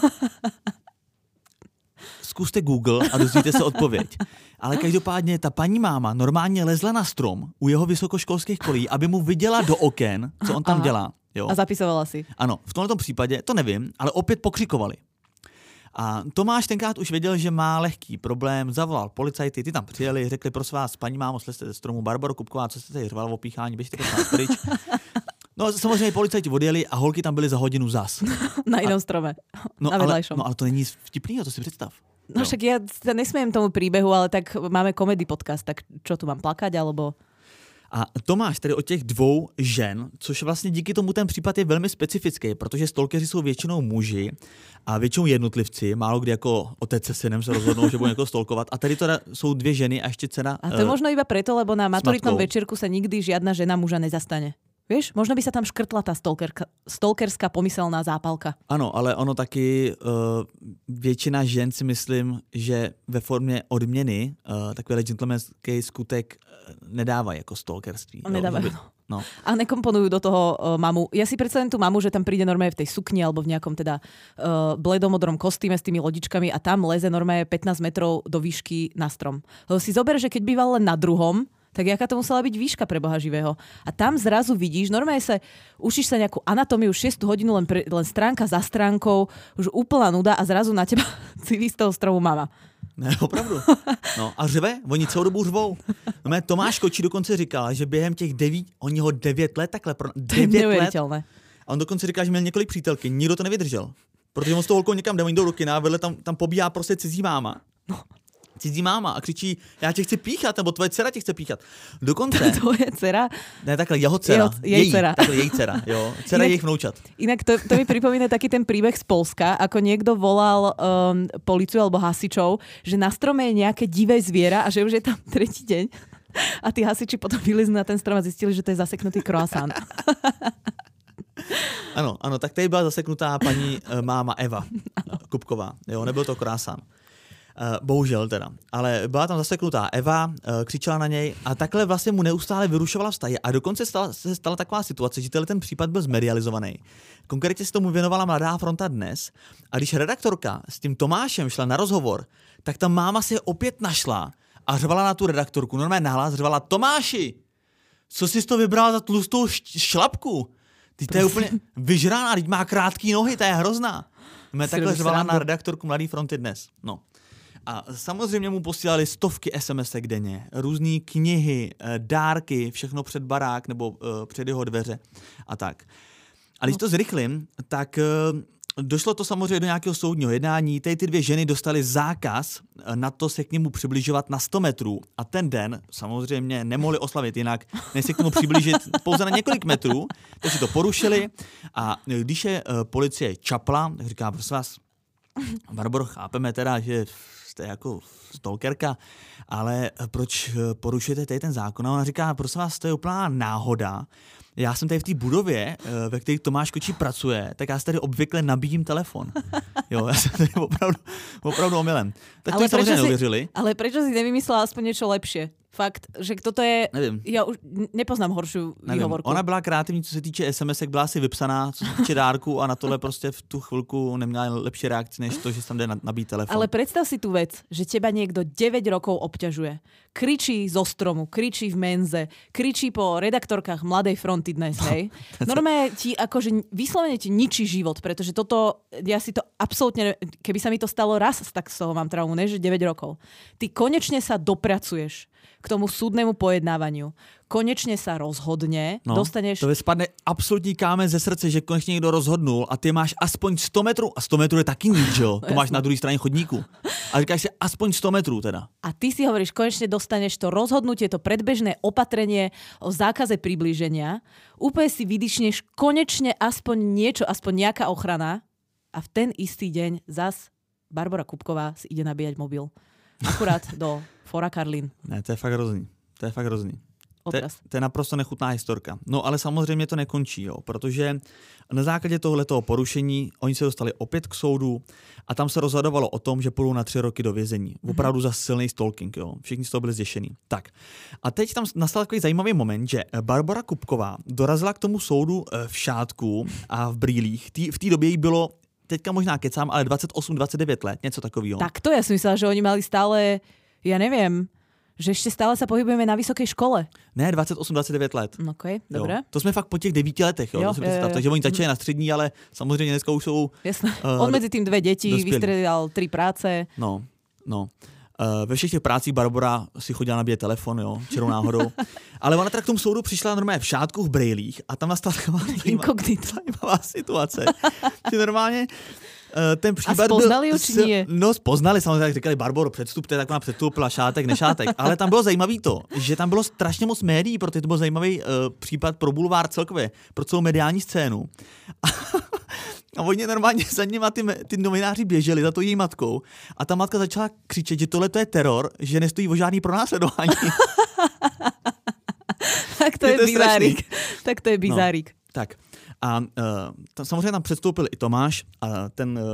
Zkuste Google a dozvíte se odpověď. Ale každopádně ta paní máma normálně lezla na strom u jeho vysokoškolských kolí, aby mu viděla do oken, co on tam Aha. dělá. Jo. A zapisovala si. Ano, v tomto případě, to nevím, ale opět pokřikovali. A Tomáš tenkrát už věděl, že má lehký problém, zavolal policajty, ty tam přijeli, řekli prosím vás, paní mámo, slezte ze stromu, Barbaro Kupková, co jste tady řval o píchání, běžte prosím pryč. No samozřejmě policajti odjeli a holky tam byly za hodinu zas. Na jinom strome. No, na ale, no ale to není vtipný, to si představ. No, no však ja sa nesmiem tomu príbehu, ale tak máme komedy podcast, tak čo tu mám plakať, alebo... A Tomáš tedy od těch dvou žen, což vlastně díky tomu ten případ je velmi specifický, protože stalkeři jsou většinou muži a většinou jednotlivci, málo kdy jako otec se synem se rozhodnou, že budou někoho stolkovat. A tady teda jsou dvě ženy a ještě dcera. A to je uh, možno iba preto, lebo na maturitnom večírku sa nikdy žiadna žena muža nezastane. Vieš, možno by sa tam škrtla tá stalkerka, stalkerská pomyselná zápalka. Ano, ale ono taky uh, většina žen si myslím, že ve formě odměny uh, takový gentlemanský skutek uh, nedávají jako stalkerství. Nedávajú. By, no. A nekomponujú do toho uh, mamu. Ja si predstavím tú mamu, že tam príde normálne v tej sukni alebo v nejakom teda uh, bledomodrom kostýme s tými lodičkami a tam leze normálne 15 metrov do výšky na strom. Lebo si zober, že keď býval len na druhom, tak jaká to musela byť výška pre Boha živého. A tam zrazu vidíš, normálne sa, učíš sa nejakú anatómiu 6 hodinu len, pre, len stránka za stránkou, už úplná nuda a zrazu na teba civí z toho stromu mama. Ne, opravdu. No a řve, oni celou dobu řvou. No, mé Tomáš Kočí dokonce říkal, že během těch deví, oni ho devět let takhle, pro, devět let. A on dokonce říká, že měl několik přítelky, nikdo to nevydržel. Protože on s tou holkou někam jde, oni jdou do kina vedle tam, tam pobíhá prostě cizí máma. No cizí máma a křičí, já tě chci píchat, nebo tvoje dcera tě chce píchat. Dokonce. Tvoje dcera? Ne, takhle, jeho dcera. Jeho, jej její, dcera. Takhle, její dcera, jo. Dcera jejich vnoučat. Inak to, to mi pripomína taký ten príbeh z Polska, ako niekto volal um, policiu alebo hasičov, že na strome je nejaké divé zviera a že už je tam tretí deň. A tí hasiči potom vylezli na ten strom a zistili, že to je zaseknutý croissant. Ano, ano, tak tady byla zaseknutá paní uh, máma Eva Kupková. Jo, nebyl to krásán. Uh, bohužel teda. Ale byla tam zaseknutá Eva, uh, křičela na něj a takhle vlastně mu neustále vyrušovala vztahy. A dokonce stala, se stala taková situace, že ten případ byl zmedializovaný. Konkrétně se tomu věnovala Mladá fronta dnes. A když redaktorka s tím Tomášem šla na rozhovor, tak ta máma se opět našla a řvala na tu redaktorku. Normálně nahlas řvala Tomáši, co jsi to vybral za tlustou šlapku? Ty to je úplně vyžraná, teď má krátké nohy, to je hrozná. Mě takhle řvala na redaktorku Mladý fronty dnes. No. A samozřejmě mu posílali stovky sms denně, různé knihy, eh, dárky, všechno před barák nebo uh, před jeho dveře a tak. A když to zrychlím, tak uh, došlo to samozřejmě do nějakého soudního jednání. Tady ty dvě ženy dostaly zákaz na to se k němu přibližovat na 100 metrů. A ten den samozřejmě nemohli oslavit jinak, než se k němu přiblížit pouze na několik metrů. Takže to porušili. A když je uh, policie čapla, tak říká, prosím vás, Barbaro, chápeme teda, že jste jako stalkerka, ale proč porušujete tady ten zákon? A ona říká, prosím vás, to je úplná náhoda. Já jsem tady v té budově, eh, ve které Tomáš Kočí pracuje, tak já si tady obvykle nabíjím telefon. Jo, já jsem tady opravdu, opravdu omylem. Tak ale to samozřejmě neuvěřili. Ale proč si nevymyslela aspoň něco lepší? Fakt, že toto je... Nevím. Já už nepoznám horšiu Nevím. výhovorku. Ona byla kreativní, co se týče SMS, byla si vypsaná, co se týče dárku a na tohle prostě v tu chvilku neměla lepší reakci, než to, že tam jde nabít telefon. Ale predstav si tú vec, že teba niekto 9 rokov obťažuje. Kričí zo stromu, kričí v menze, kričí po redaktorkách Mladej fronty dnes, hej. Normálne ti akože vyslovene ti ničí život, pretože toto, ja si to absolútne, keby sa mi to stalo raz, tak z toho mám traumu, ne, že 9 rokov. Ty konečne sa dopracuješ k tomu súdnemu pojednávaniu. Konečne sa rozhodne, no, dostaneš... To spadne absolutní kámen ze srdce, že konečně někdo rozhodnul a ty máš aspoň 100 metrů a 100 metrů je taky nič, jo? To máš na druhé straně chodníku. A říkáš si aspoň 100 metrů teda. A ty si hovoríš, konečne dostaneš to rozhodnutie, to predbežné opatrenie o zákaze priblíženia. Úplne si vydyšneš konečne aspoň niečo, aspoň nejaká ochrana a v ten istý deň zas Barbara Kupková si ide nabíjať mobil. Akurát do Fora Karlin. Ne, to je fakt hrozný. To je fakt hrozný. To, to je naprosto nechutná historka. No ale samozřejmě to nekončí, jo, protože na základě tohletoho porušení oni se dostali opět k soudu a tam se rozhodovalo o tom, že půjdou na tři roky do vězení. Mm-hmm. Opravdu za silný stalking, jo. Všichni z toho byli zděšení. Tak. A teď tam nastal takový zajímavý moment, že Barbara Kupková dorazila k tomu soudu eh, v šátku a v brýlích. Tý, v té době jí bylo teďka možná kecám, ale 28-29 let, něco takového. Tak to ja som myslela, že oni mali stále, ja neviem, že ešte stále sa pohybujeme na vysokej škole. Ne, 28-29 let. Ok, dobré. To jsme fakt po těch devíti letech, jo. jo, jo, jo. Takže oni začali na střední, ale samozřejmě dneska už jsou... Jasné. Uh, On mezi tým dve deti, vystredal tri práce. No, no. Uh, ve všech těch prácích Barbara si chodila nabíjet telefon, jo, čerou náhodou. Ale ona teda k tomu soudu přišla normálně v šátku, v brejlích a tam nastala taková zajímavá situace. že normálně uh, ten případ a spoznali byl, či nie? No spoznali, samozřejmě, jak říkali Barboro, předstupte, tak ona předstupila šátek, nešátek. Ale tam bylo zajímavé to, že tam bylo strašně moc médií, protože to byl zajímavý uh, případ pro bulvár celkově, pro celou mediální scénu. A oni normálně za nima ty, ty novináři běželi za to její matkou a ta matka začala křičet, že tohle to je teror, že nestojí o žádný pronásledování. tak to je, je bizárik. Tak to je bizárik. No, tak. A uh, tam, samozřejmě tam předstoupil i Tomáš a ten uh,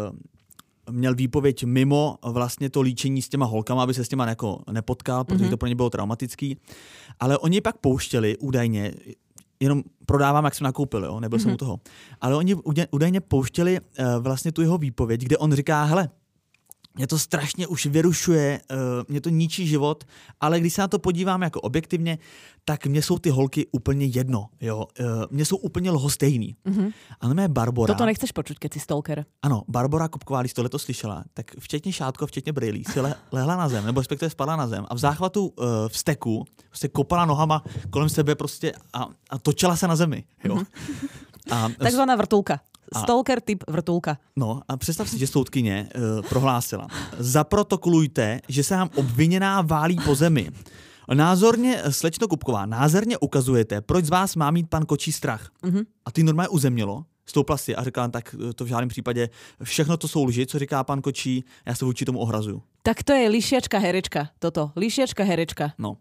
měl výpověď mimo vlastně to líčení s těma holkama, aby se s těma jako nepotkal, protože mm-hmm. to pro ně bylo traumatický. Ale oni pak pouštěli údajně, jenom prodávám, jak jsem nakoupil, jo? nebyl mm-hmm. jsem u toho. Ale oni údajně pouštěli uh, vlastně tu jeho výpověď, kde on říká, hele, mě to strašně už vyrušuje, uh, mě to ničí život, ale když se na to podívám jako objektivně, tak mě jsou ty holky úplně jedno, jo. Uh, mě jsou úplně lhostejný. Mm-hmm. A mé Barbora... Toto nechceš počuť, keď si stalker. Ano, Barbara Kupková, když tohle to slyšela, tak včetně šátko, včetně brýlí, si le, lehla na zem, nebo respektive spadla na zem a v záchvatu uh, v steku prostě kopala nohama kolem sebe prostě a, a točila se na zemi, jo. Mm-hmm. A, Takzvaná vrtulka. Stalker typ vrtulka. No a představ si, že soudkyně uh, prohlásila. Zaprotokolujte, že se nám obviněná válí po zemi. Názorně, slečno Kupková, názorně ukazujete, proč z vás má mít pan Kočí strach. Mm-hmm. A ty normálně uzemnilo, stoupla si a řekla, tak eh, to v žádném případě, všechno to jsou lži, co říká pan Kočí, já se vůči tomu ohrazuju. Tak to je lišiačka herečka, toto. Lišiačka herečka. No.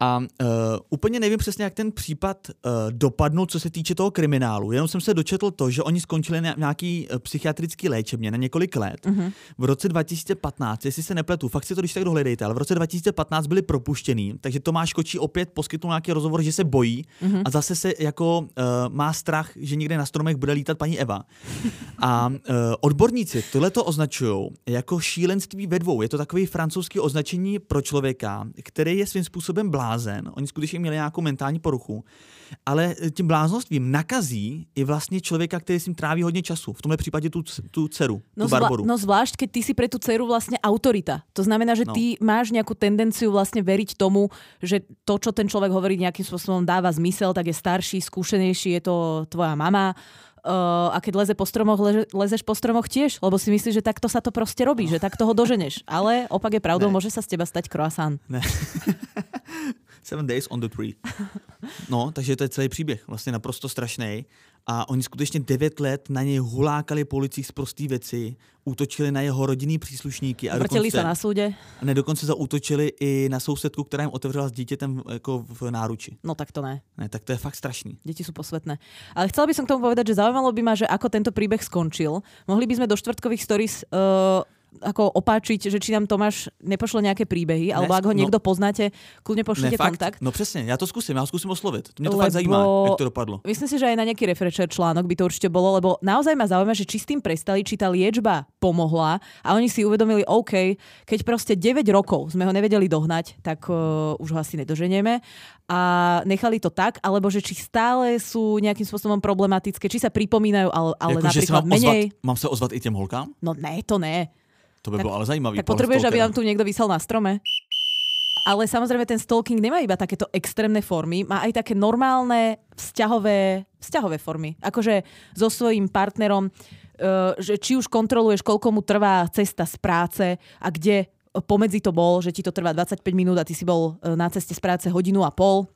A uh, úplně nevím přesně, jak ten případ uh, dopadnul, co se týče toho kriminálu. Jenom jsem se dočetl to, že oni skončili na nějaký uh, psychiatrický léčebně na několik let. Uh-huh. V roce 2015, jestli se nepletu, fakt si to když tak dohledejte, ale v roce 2015 byli propuštění, takže Tomáš Kočí opět poskytnul nějaký rozhovor, že se bojí uh-huh. a zase se jako uh, má strach, že někde na stromech bude lítat paní Eva. A uh, odborníci tohle to označují jako šílenství ve dvou. Je to takový francouzský označení pro člověka, který je svým způsobem blá blázen, oni skutečně měli nějakou mentální poruchu, ale tím bláznostvím nakazí i vlastně člověka, který s ním tráví hodně času. V tomhle případě tu, tu dceru, no tu Barboru. no zvlášť, keď ty si pre tú dceru vlastne autorita. To znamená, že no. ty máš nejakú tendenciu vlastne veriť tomu, že to, čo ten človek hovorí nejakým spôsobom dáva zmysel, tak je starší, skúšenejší, je to tvoja mama. Uh, a keď leze po stromoch, leze, lezeš po stromoch tiež, lebo si myslíš, že takto sa to proste robí, no. že takto ho doženeš. Ale opak je pravdou, ne. môže sa z teba stať croissant. Ne. Seven Days on the Tree. No, takže to je celý příběh, vlastně naprosto strašný. A oni skutečně devět let na něj hulákali policii z prostý věci, útočili na jeho rodinný příslušníky. A Vrtili se na soudě. A ne, dokonce zaútočili i na sousedku, která jim otevřela s dítětem jako v náruči. No tak to ne. Ne, tak to je fakt strašný. Děti jsou posvetné. Ale chcela by som k tomu povedať, že zaujímalo by ma, že ako tento príbeh skončil. Mohli by sme do štvrtkových stories uh, ako opáčiť, že či nám Tomáš nepošle nejaké príbehy, ne, alebo ak ho no. niekto no, poznáte, kľudne pošlite ne, kontakt. No přesně, já to zkusím, já ho zkusím oslovit. Mňa to lebo, fakt zajímá, jak to dopadlo. Myslím si, že aj na nejaký refresher článok by to určite bolo, lebo naozaj ma zaujíma, že či s tým prestali, či tá liečba pomohla a oni si uvedomili, OK, keď proste 9 rokov sme ho nevedeli dohnať, tak uh, už ho asi nedoženieme a nechali to tak, alebo že či stále sú nejakým spôsobom problematické, či sa pripomínajú, ale, ale jako, napríklad menej. Ozvat, mám sa ozvať i tým holkám? No ne, to ne. To by tak, bolo ale zaujímavý. Tak potrebuješ, aby nám tu niekto vysel na strome? Ale samozrejme ten stalking nemá iba takéto extrémne formy, má aj také normálne vzťahové, vzťahové formy. Akože so svojím partnerom, uh, že či už kontroluješ, koľko mu trvá cesta z práce a kde pomedzi to bol, že ti to trvá 25 minút a ty si bol e, na ceste z práce hodinu a pol.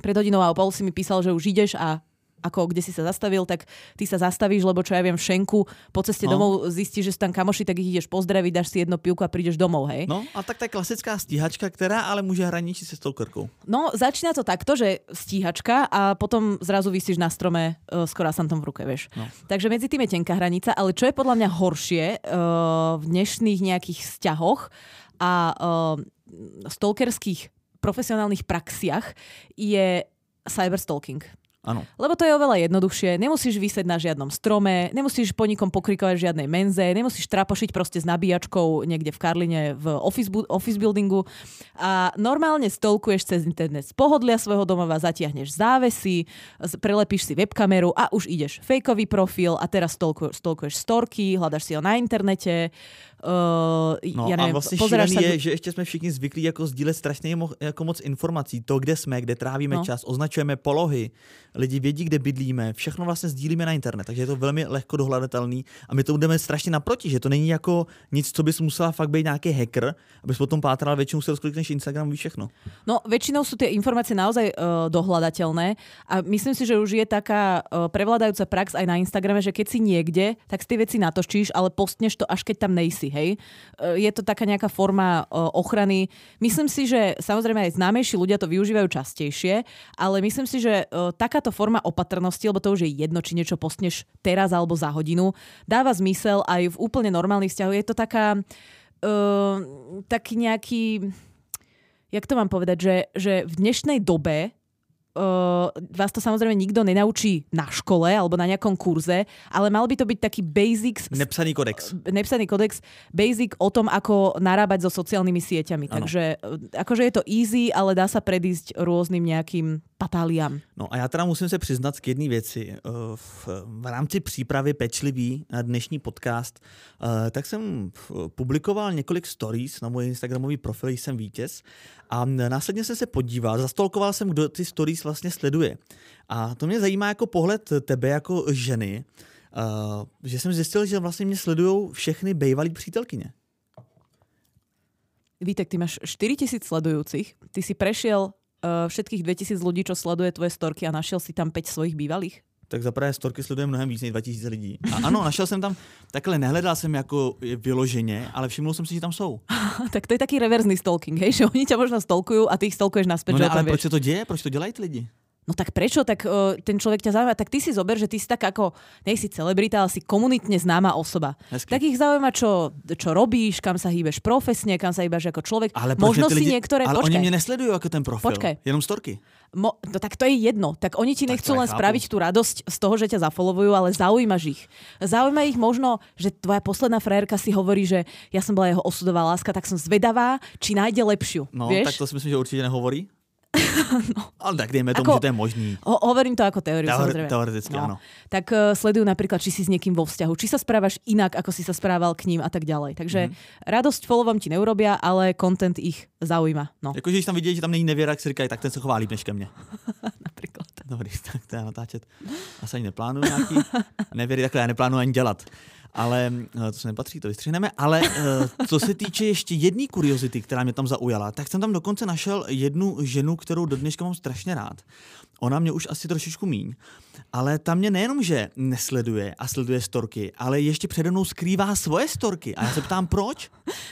Pred hodinou a pol si mi písal, že už ideš a ako kde si sa zastavil, tak ty sa zastavíš, lebo čo ja viem, v Šenku po ceste no. domov zistíš, že sú tam kamoši, tak ich ideš pozdraviť, dáš si jedno pivko a prídeš domov, hej? No a tak tá klasická stíhačka, ktorá ale môže hraničiť sa stalkerkou. No, začína to takto, že stíhačka a potom zrazu vysíš na strome uh, skoro som tom v ruke, vieš. No. Takže medzi tým je tenká hranica, ale čo je podľa mňa horšie uh, v dnešných nejakých vzťahoch a uh, stalkerských profesionálnych praxiach je cyberstalking. Áno. Lebo to je oveľa jednoduchšie. Nemusíš vysieť na žiadnom strome, nemusíš po nikom pokrikovať v žiadnej menze, nemusíš trapošiť proste s nabíjačkou niekde v Karline v office, bu- office buildingu a normálne stolkuješ cez internet z pohodlia svojho domova, zatiahneš závesy, prelepíš si webkameru a už ideš. Fejkový profil a teraz stolkuješ, storky, hľadaš si ho na internete, Uh, no ja neviem, a vlastně šílený sa... je, že ještě jsme všichni zvyklí jako sdílet strašně mo- jako moc informací. To, kde jsme, kde trávíme no. čas, označujeme polohy, lidi vědí, kde bydlíme, všechno vlastně sdílíme na internet, takže je to velmi lehko dohledatelný a my to budeme strašně naproti, že to není jako nic, co bys musela fakt být nějaký hacker, abys potom pátral, většinou se rozklikneš Instagram, víš všechno. No, väčšinou sú tie informácie naozaj uh, dohľadateľné a myslím si, že už je taká uh, prevládajúca prax aj na Instagrame, že keď si niekde, tak si tie veci natočíš, ale postneš to až keď tam nejsi hej. E, je to taká nejaká forma e, ochrany. Myslím si, že samozrejme aj známejší ľudia to využívajú častejšie, ale myslím si, že e, takáto forma opatrnosti, lebo to už je jedno, či niečo postneš teraz alebo za hodinu, dáva zmysel aj v úplne normálnych vzťahoch. Je to taká taký nejaký jak to mám povedať, že, že v dnešnej dobe uh, vás to samozrejme nikto nenaučí na škole alebo na nejakom kurze, ale mal by to byť taký basics... Nepsaný kodex. Nepsaný kodex, basic o tom, ako narábať so sociálnymi sieťami. Ano. Takže akože je to easy, ale dá sa predísť rôznym nejakým patáliám. No a já teda musím se přiznat k jedné věci. V, v rámci přípravy pečlivý na dnešní podcast, tak jsem publikoval několik stories na můj Instagramový profil, jsem vítěz a následně jsem se podíval, zastolkoval jsem, kdo ty stories vlastně sleduje. A to mě zajímá jako pohled tebe jako ženy, že jsem zjistil, že vlastně mě sledují všechny bejvalí přítelkyně. Vítek, ty máš 4000 sledujúcich, ty si prešiel všetkých 2000 ľudí, čo sleduje tvoje storky a našiel si tam 5 svojich bývalých? tak za prvé storky sleduje mnohem víc než 2000 lidí. A ano, našel jsem tam, takhle nehledal jsem jako vyloženě, ale všiml jsem si, že tam jsou. tak to je taký reverzný stalking, hej? že oni ťa možno stalkujú a ty ich stalkuješ naspäť. No ne, ale proč se to děje? Proč to dělají ty lidi? No tak prečo? Tak uh, ten človek ťa zaujíma. Tak ty si zober, že ty si tak ako, nej si celebrita, ale si komunitne známa osoba. Hezky. Tak ich zaujíma, čo, čo robíš, kam sa hýbeš profesne, kam sa hýbaš ako človek. Ale Možno si lidi, niektoré... Ale počkaj. oni mňa nesledujú ako ten profil. Počkaj. Jenom storky. Mo, no tak to je jedno. Tak oni ti tak nechcú len chápu. spraviť tú radosť z toho, že ťa zafollowujú, ale zaujímaš ich. Zaujíma ich možno, že tvoja posledná frajerka si hovorí, že ja som bola jeho osudová láska, tak som zvedavá, či nájde lepšiu. No, vieš? tak to si myslím, že určite nehovorí. no. Ale tak dejme tomu, ako, že to je možný. Ho, hovorím to ako teóriu, Teori- samozrejme. Teoreticky, no. áno. Tak uh, sledujú napríklad, či si s niekým vo vzťahu, či sa správaš inak, ako si sa správal k ním a tak ďalej. Takže mm. radosť followom ti neurobia, ale content ich zaujíma. No. Jakože když tam vidí, že tam není nevěra, jak si říkají, tak ten se chová líp než ke mně. napríklad. Dobrý, tak to já natáčet. Asi ani neplánuju nějaký nevěry, takhle já neplánuju ani dělat ale eh, to se nepatří, to vystřihneme. Ale eh, co se týče ještě jedné kuriozity, která mě tam zaujala, tak jsem tam dokonce našel jednu ženu, kterou do dneška mám strašně rád. Ona mě už asi trošičku míň, ale tam mě nejenom, že nesleduje a sleduje storky, ale ještě přede mnou skrývá svoje storky. A já se ptám, proč?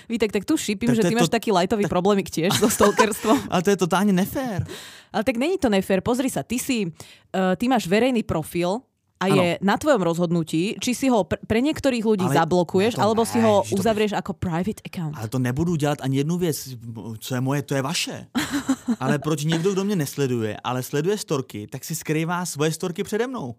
Vítek, tak tu šípim, tak že ty to, máš taký lightový tak... problémik tiež so stalkerstvom. ale to je totálně nefér. Ale tak není to nefér. Pozri sa, ty si, uh, ty máš verejný profil, a ano. je na tvojom rozhodnutí, či si ho pre niektorých ľudí ale zablokuješ, alebo ne, si ho uzavrieš to... ako private account. Ale to nebudu dělat ani jednu věc, co je moje, to je vaše. ale proč někdo, kdo mě nesleduje, ale sleduje storky, tak si skrývá svoje storky přede mnou.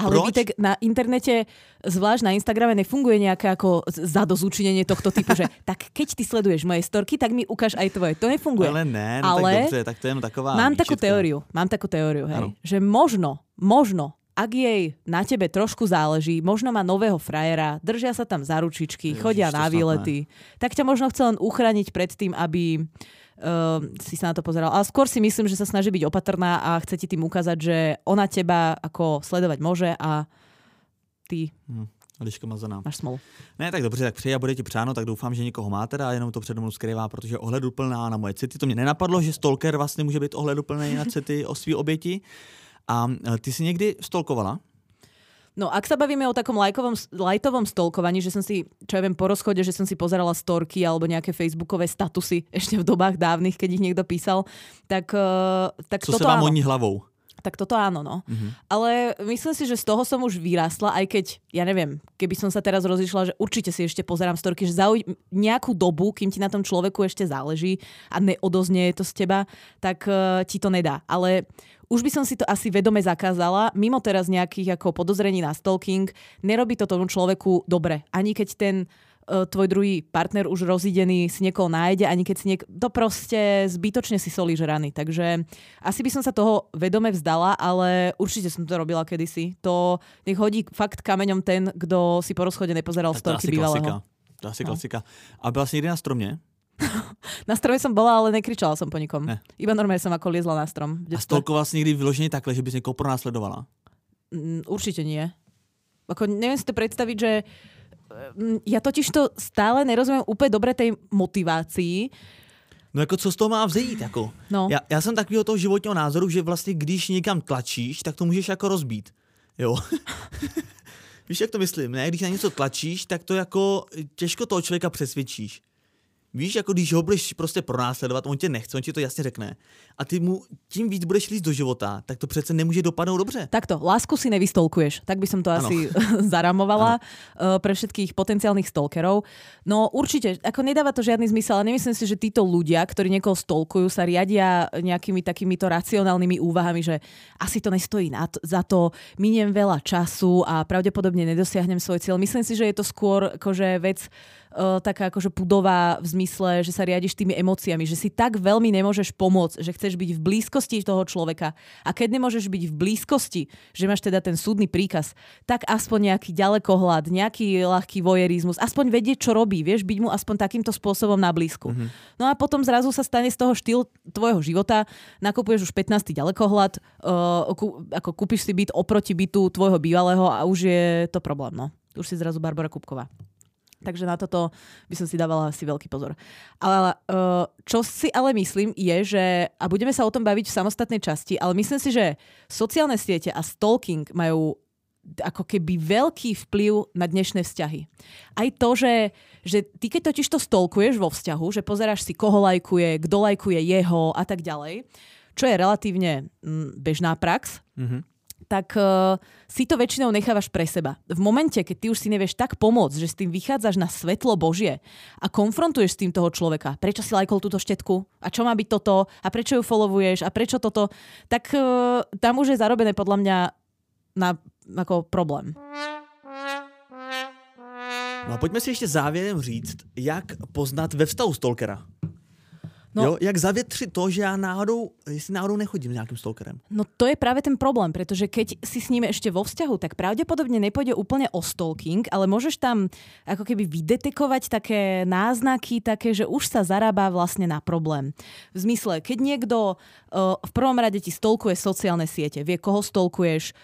Ale Proč? tak na internete, zvlášť na Instagrame, nefunguje nejaké ako zadozúčinenie tohto typu, že tak keď ty sleduješ moje storky, tak mi ukáž aj tvoje. To nefunguje. Ale ne, no Ale tak dobře, tak to je jenom taková Mám výčitka. takú teóriu, mám takú teóriu, hej, že možno, možno ak jej na tebe trošku záleží, možno má nového frajera, držia sa tam za ručičky, Ježiš, chodia na výlety, tak ťa možno chce len uchrániť pred tým, aby uh, si sa na to pozeral. Ale skôr si myslím, že sa snaží byť opatrná a chce ti tým ukázať, že ona teba ako sledovať môže a ty... Hmm. Liška mazaná. Máš smolu. Ne, tak dobře, tak přeji a bude ti přáno, tak doufám, že někoho máte a jenom to přede mnou skrývá, protože ohleduplná na moje city. To mě nenapadlo, že stalker vlastně může být ohleduplný na city o svý oběti. A e, ty si někdy stolkovala? No ak sa bavíme o takom lajkovom, lajtovom stolkovaní, že som si, čo ja viem, po rozchode, že som si pozerala storky alebo nejaké facebookové statusy ešte v dobách dávnych, keď ich niekto písal, tak, uh, tak Co toto sa vám oni hlavou? Tak toto áno, no. Uh-huh. Ale myslím si, že z toho som už vyrástla, aj keď, ja neviem, keby som sa teraz rozišla, že určite si ešte pozerám storky, že zauj- nejakú dobu, kým ti na tom človeku ešte záleží a neodoznie to z teba, tak uh, ti to nedá. Ale už by som si to asi vedome zakázala, mimo teraz nejakých ako podozrení na stalking, nerobí to tomu človeku dobre. Ani keď ten uh, tvoj druhý partner už rozidený si niekoho nájde, ani keď si niek- to proste zbytočne si solíš rany. Takže asi by som sa toho vedome vzdala, ale určite som to robila kedysi. To nech hodí fakt kameňom ten, kto si po rozchode nepozeral storky bývalého. To asi no. klasika. A byla si niekde na stromne? na strome som bola, ale nekričala som po nikom. Ne. Iba normálne som ako liezla na strom. A stolkovala si niekdy vyloženie takhle, že by si niekoho pronásledovala? Mm, určite nie. Ako neviem si to predstaviť, že mm, ja totiž to stále nerozumiem úplne dobre tej motivácii, No jako co z toho má vzít? Jako? No. Já, já jsem takového toho životního názoru, že vlastně když někam tlačíš, tak to můžeš jako rozbít. Jo. Víš, jak to myslím? Ne? Když na něco tlačíš, tak to jako těžko toho člověka přesvědčíš. Víš, jako když ho budeš prostě pronásledovat, on tě nechce, on ti to jasně řekne. A ty mu tím víc budeš líst do života, tak to přece nemůže dopadnout dobře. Takto, lásku si nevystolkuješ, tak by som to ano. asi zaramovala ano. Eh, pre všetkých potenciálnych stalkerov. No určite, ako nedáva to žiadny zmysel, ale nemyslím si, že títo ľudia, ktorí niekoho stolkujú, sa riadia nejakými takýmito racionálnymi úvahami, že asi to nestojí na to, za to, miniem veľa času a pravdepodobne nedosiahnem svoj cieľ. Myslím si, že je to skôr akože vec uh, taká akože pudová v zmysle, že sa riadiš tými emóciami, že si tak veľmi nemôžeš pomôcť, že chceš byť v blízkosti toho človeka. A keď nemôžeš byť v blízkosti, že máš teda ten súdny príkaz, tak aspoň nejaký ďalekohľad, nejaký ľahký vojerizmus, aspoň vedieť, čo robí, vieš, byť mu aspoň takýmto spôsobom na blízku. Mm-hmm. No a potom zrazu sa stane z toho štýl tvojho života, nakupuješ už 15. ďalekohľad, uh, kú, ako kúpiš si byt oproti bytu tvojho bývalého a už je to problém, no. Už si zrazu Barbara Kupková. Takže na toto by som si dávala asi veľký pozor. Ale uh, čo si ale myslím je, že, a budeme sa o tom baviť v samostatnej časti, ale myslím si, že sociálne siete a stalking majú ako keby veľký vplyv na dnešné vzťahy. Aj to, že, že ty keď totiž to stolkuješ vo vzťahu, že pozeráš si, koho lajkuje, kto lajkuje jeho a tak ďalej, čo je relatívne mm, bežná prax, mm-hmm tak uh, si to väčšinou nechávaš pre seba. V momente, keď ty už si nevieš tak pomôcť, že s tým vychádzaš na svetlo Božie a konfrontuješ s tým toho človeka, prečo si lajkol túto štetku a čo má byť toto a prečo ju followuješ a prečo toto, tak uh, tam už je zarobené podľa mňa na ako problém. No a pojďme si ještě závěrem říct, jak poznat ve vztahu stalkera. No, jo, jak zavětřit to, že já náhodou, jestli náhodou nechodím s nějakým stalkerem. No to je práve ten problém, pretože keď si s ním ešte vo vzťahu, tak pravdepodobne nepôjde úplne o stalking, ale môžeš tam ako keby vydetekovať také náznaky, také, že už sa zarába vlastne na problém. V zmysle, keď niekto uh, v prvom rade ti stolkuje sociálne siete, vie, koho stolkuješ,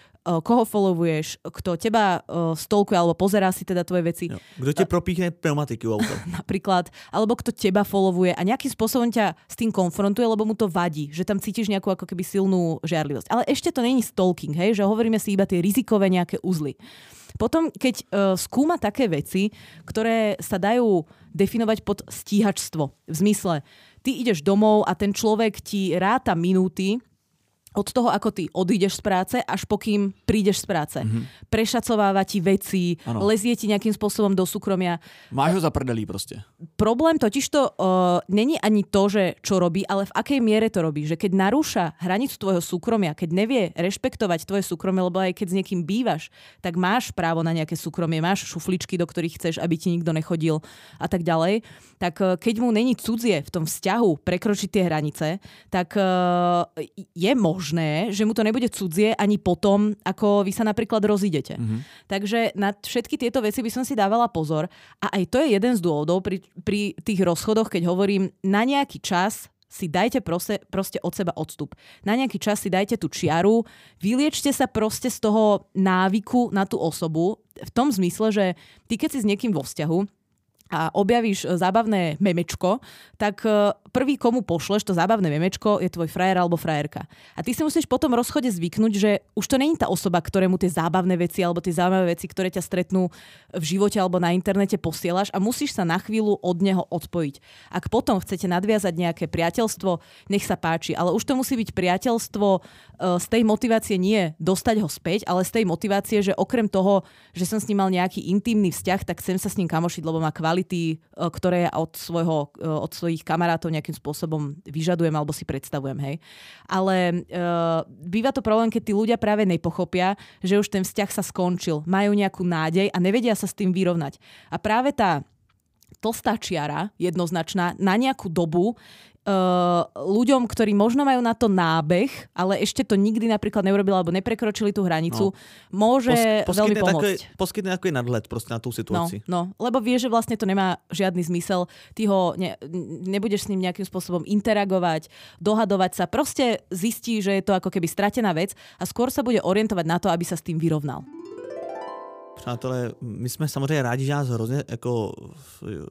koho followuješ, kto teba uh, stolkuje alebo pozerá si teda tvoje veci. Jo. Kto ti propíchne pneumatiky u auta. Napríklad. Alebo kto teba followuje a nejakým spôsobom ťa s tým konfrontuje, lebo mu to vadí, že tam cítiš nejakú ako keby silnú žiarlivosť. Ale ešte to není stalking, hej, že hovoríme si iba tie rizikové nejaké uzly. Potom, keď uh, skúma také veci, ktoré sa dajú definovať pod stíhačstvo. V zmysle, ty ideš domov a ten človek ti ráta minúty, od toho, ako ty odídeš z práce, až pokým prídeš z práce. Mm-hmm. Prešacováva ti veci, ano. lezie ti nejakým spôsobom do súkromia. Máš ho za prdelí proste. Problém totiž to uh, není ani to, že čo robí, ale v akej miere to robí. Že keď narúša hranicu tvojho súkromia, keď nevie rešpektovať tvoje súkromie, lebo aj keď s niekým bývaš, tak máš právo na nejaké súkromie, máš šufličky, do ktorých chceš, aby ti nikto nechodil a tak ďalej. Tak uh, keď mu není cudzie v tom vzťahu prekročiť tie hranice, tak uh, je možné možné, že mu to nebude cudzie ani potom, ako vy sa napríklad rozídete. Mm-hmm. Takže na všetky tieto veci by som si dávala pozor. A aj to je jeden z dôvodov pri, pri tých rozchodoch, keď hovorím na nejaký čas si dajte proste, proste od seba odstup. Na nejaký čas si dajte tú čiaru, vyliečte sa proste z toho návyku na tú osobu v tom zmysle, že ty keď si s niekým vo vzťahu, a objavíš e, zábavné memečko, tak e, prvý, komu pošleš to zábavné memečko, je tvoj frajer alebo frajerka. A ty si musíš potom rozchode zvyknúť, že už to není tá osoba, ktorému tie zábavné veci alebo tie zaujímavé veci, ktoré ťa stretnú v živote alebo na internete posielaš a musíš sa na chvíľu od neho odpojiť. Ak potom chcete nadviazať nejaké priateľstvo, nech sa páči, ale už to musí byť priateľstvo e, z tej motivácie nie dostať ho späť, ale z tej motivácie, že okrem toho, že som s ním mal nejaký intimný vzťah, tak chcem sa s ním kamošiť, lebo má kvality kvality, e, ktoré ja od, svojho, e, od svojich kamarátov nejakým spôsobom vyžadujem alebo si predstavujem. Hej. Ale uh, býva to problém, keď tí ľudia práve nepochopia, že už ten vzťah sa skončil, majú nejakú nádej a nevedia sa s tým vyrovnať. A práve tá tlstá čiara, jednoznačná, na nejakú dobu uh, ľuďom, ktorí možno majú na to nábeh, ale ešte to nikdy napríklad neurobili alebo neprekročili tú hranicu, no. môže Pos- veľmi pomôcť. Takové, poskytne takový nadhľad proste na tú situáciu. No, no, lebo vie, že vlastne to nemá žiadny zmysel. Ty ho ne, nebudeš s ním nejakým spôsobom interagovať, dohadovať sa. Proste zistí, že je to ako keby stratená vec a skôr sa bude orientovať na to, aby sa s tým vyrovnal. Přátelé, my jsme samozřejmě rádi, že nás hrozně jako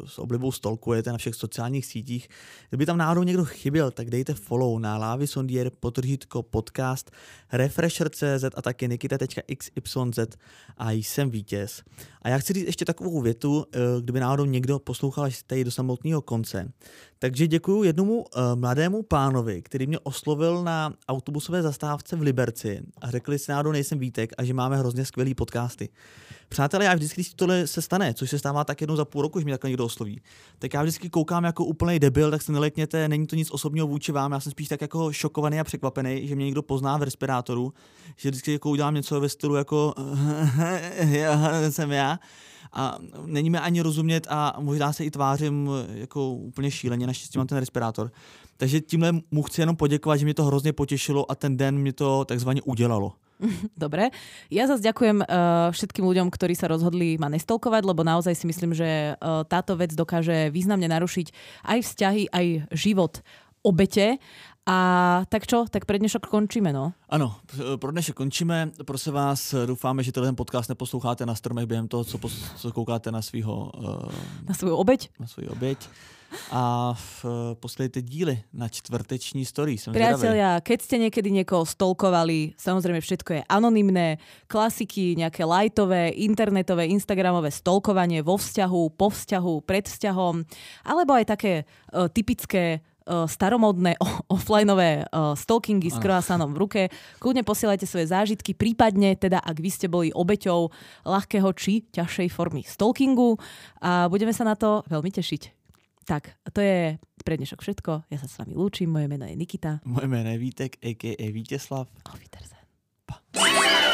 s oblibou stolkujete na všech sociálních sítích. Kdyby tam náhodou někdo chyběl, tak dejte follow na Lávy Sondier, potržítko podcast, refresher.cz a taky nikita.xyz a jsem vítěz. A já chci říct ještě takovou větu, eh, kdyby náhodou někdo poslouchal až tady do samotného konce. Takže děkuji jednomu uh, mladému pánovi, který mě oslovil na autobusové zastávce v Liberci a řekl, že náhodou nejsem Vítek a že máme hrozně skvělý podcasty. Přátelé, já vždycky, když tohle se stane, což se stává tak jednou za půl roku, že mě takhle někdo osloví, tak já vždycky koukám jako úplný debil, tak se nelekněte, není to nic osobního vůči vám, já jsem spíš tak jako šokovaný a překvapený, že mě někdo pozná v respirátoru, že vždycky jako udělám něco ve stylu jako jsem já a není mi ani rozumět a možná se i tvářím jako úplně šíleně, naštěstí mám ten respirátor. Takže tímhle mu chci jenom poděkovat, že mě to hrozně potěšilo a ten den mi to takzvaně udělalo. Dobre. Ja zase ďakujem uh, všetkým ľuďom, ktorí sa rozhodli ma nestolkovať, lebo naozaj si myslím, že uh, táto vec dokáže významne narušiť aj vzťahy, aj život obete. A tak čo, tak pre dnešok končíme, no? Ano, pro dnešek končíme. Prosím vás, doufáme, že tenhle podcast neposloucháte na stromech během toho, co, pos- co koukáte na svého... Uh, na svou obeď? Na svou obeď a v, posledujte díly na čtvrteční story. Som Priatelia, keď ste niekedy niekoho stolkovali, samozrejme všetko je anonymné, klasiky, nejaké lajtové, internetové, instagramové stolkovanie vo vzťahu, po vzťahu, pred vzťahom, alebo aj také uh, typické uh, staromodné offlineové uh, stalkingy s croissantom v ruke. Kľudne posielajte svoje zážitky, prípadne teda, ak vy ste boli obeťou ľahkého či ťažšej formy stalkingu a budeme sa na to veľmi tešiť. Tak, to je pre dnešok všetko. Ja sa s vami lúčim. Moje meno je Nikita. Moje meno je Vítek, a.k.a. Víteslav. Auf Wiedersehen.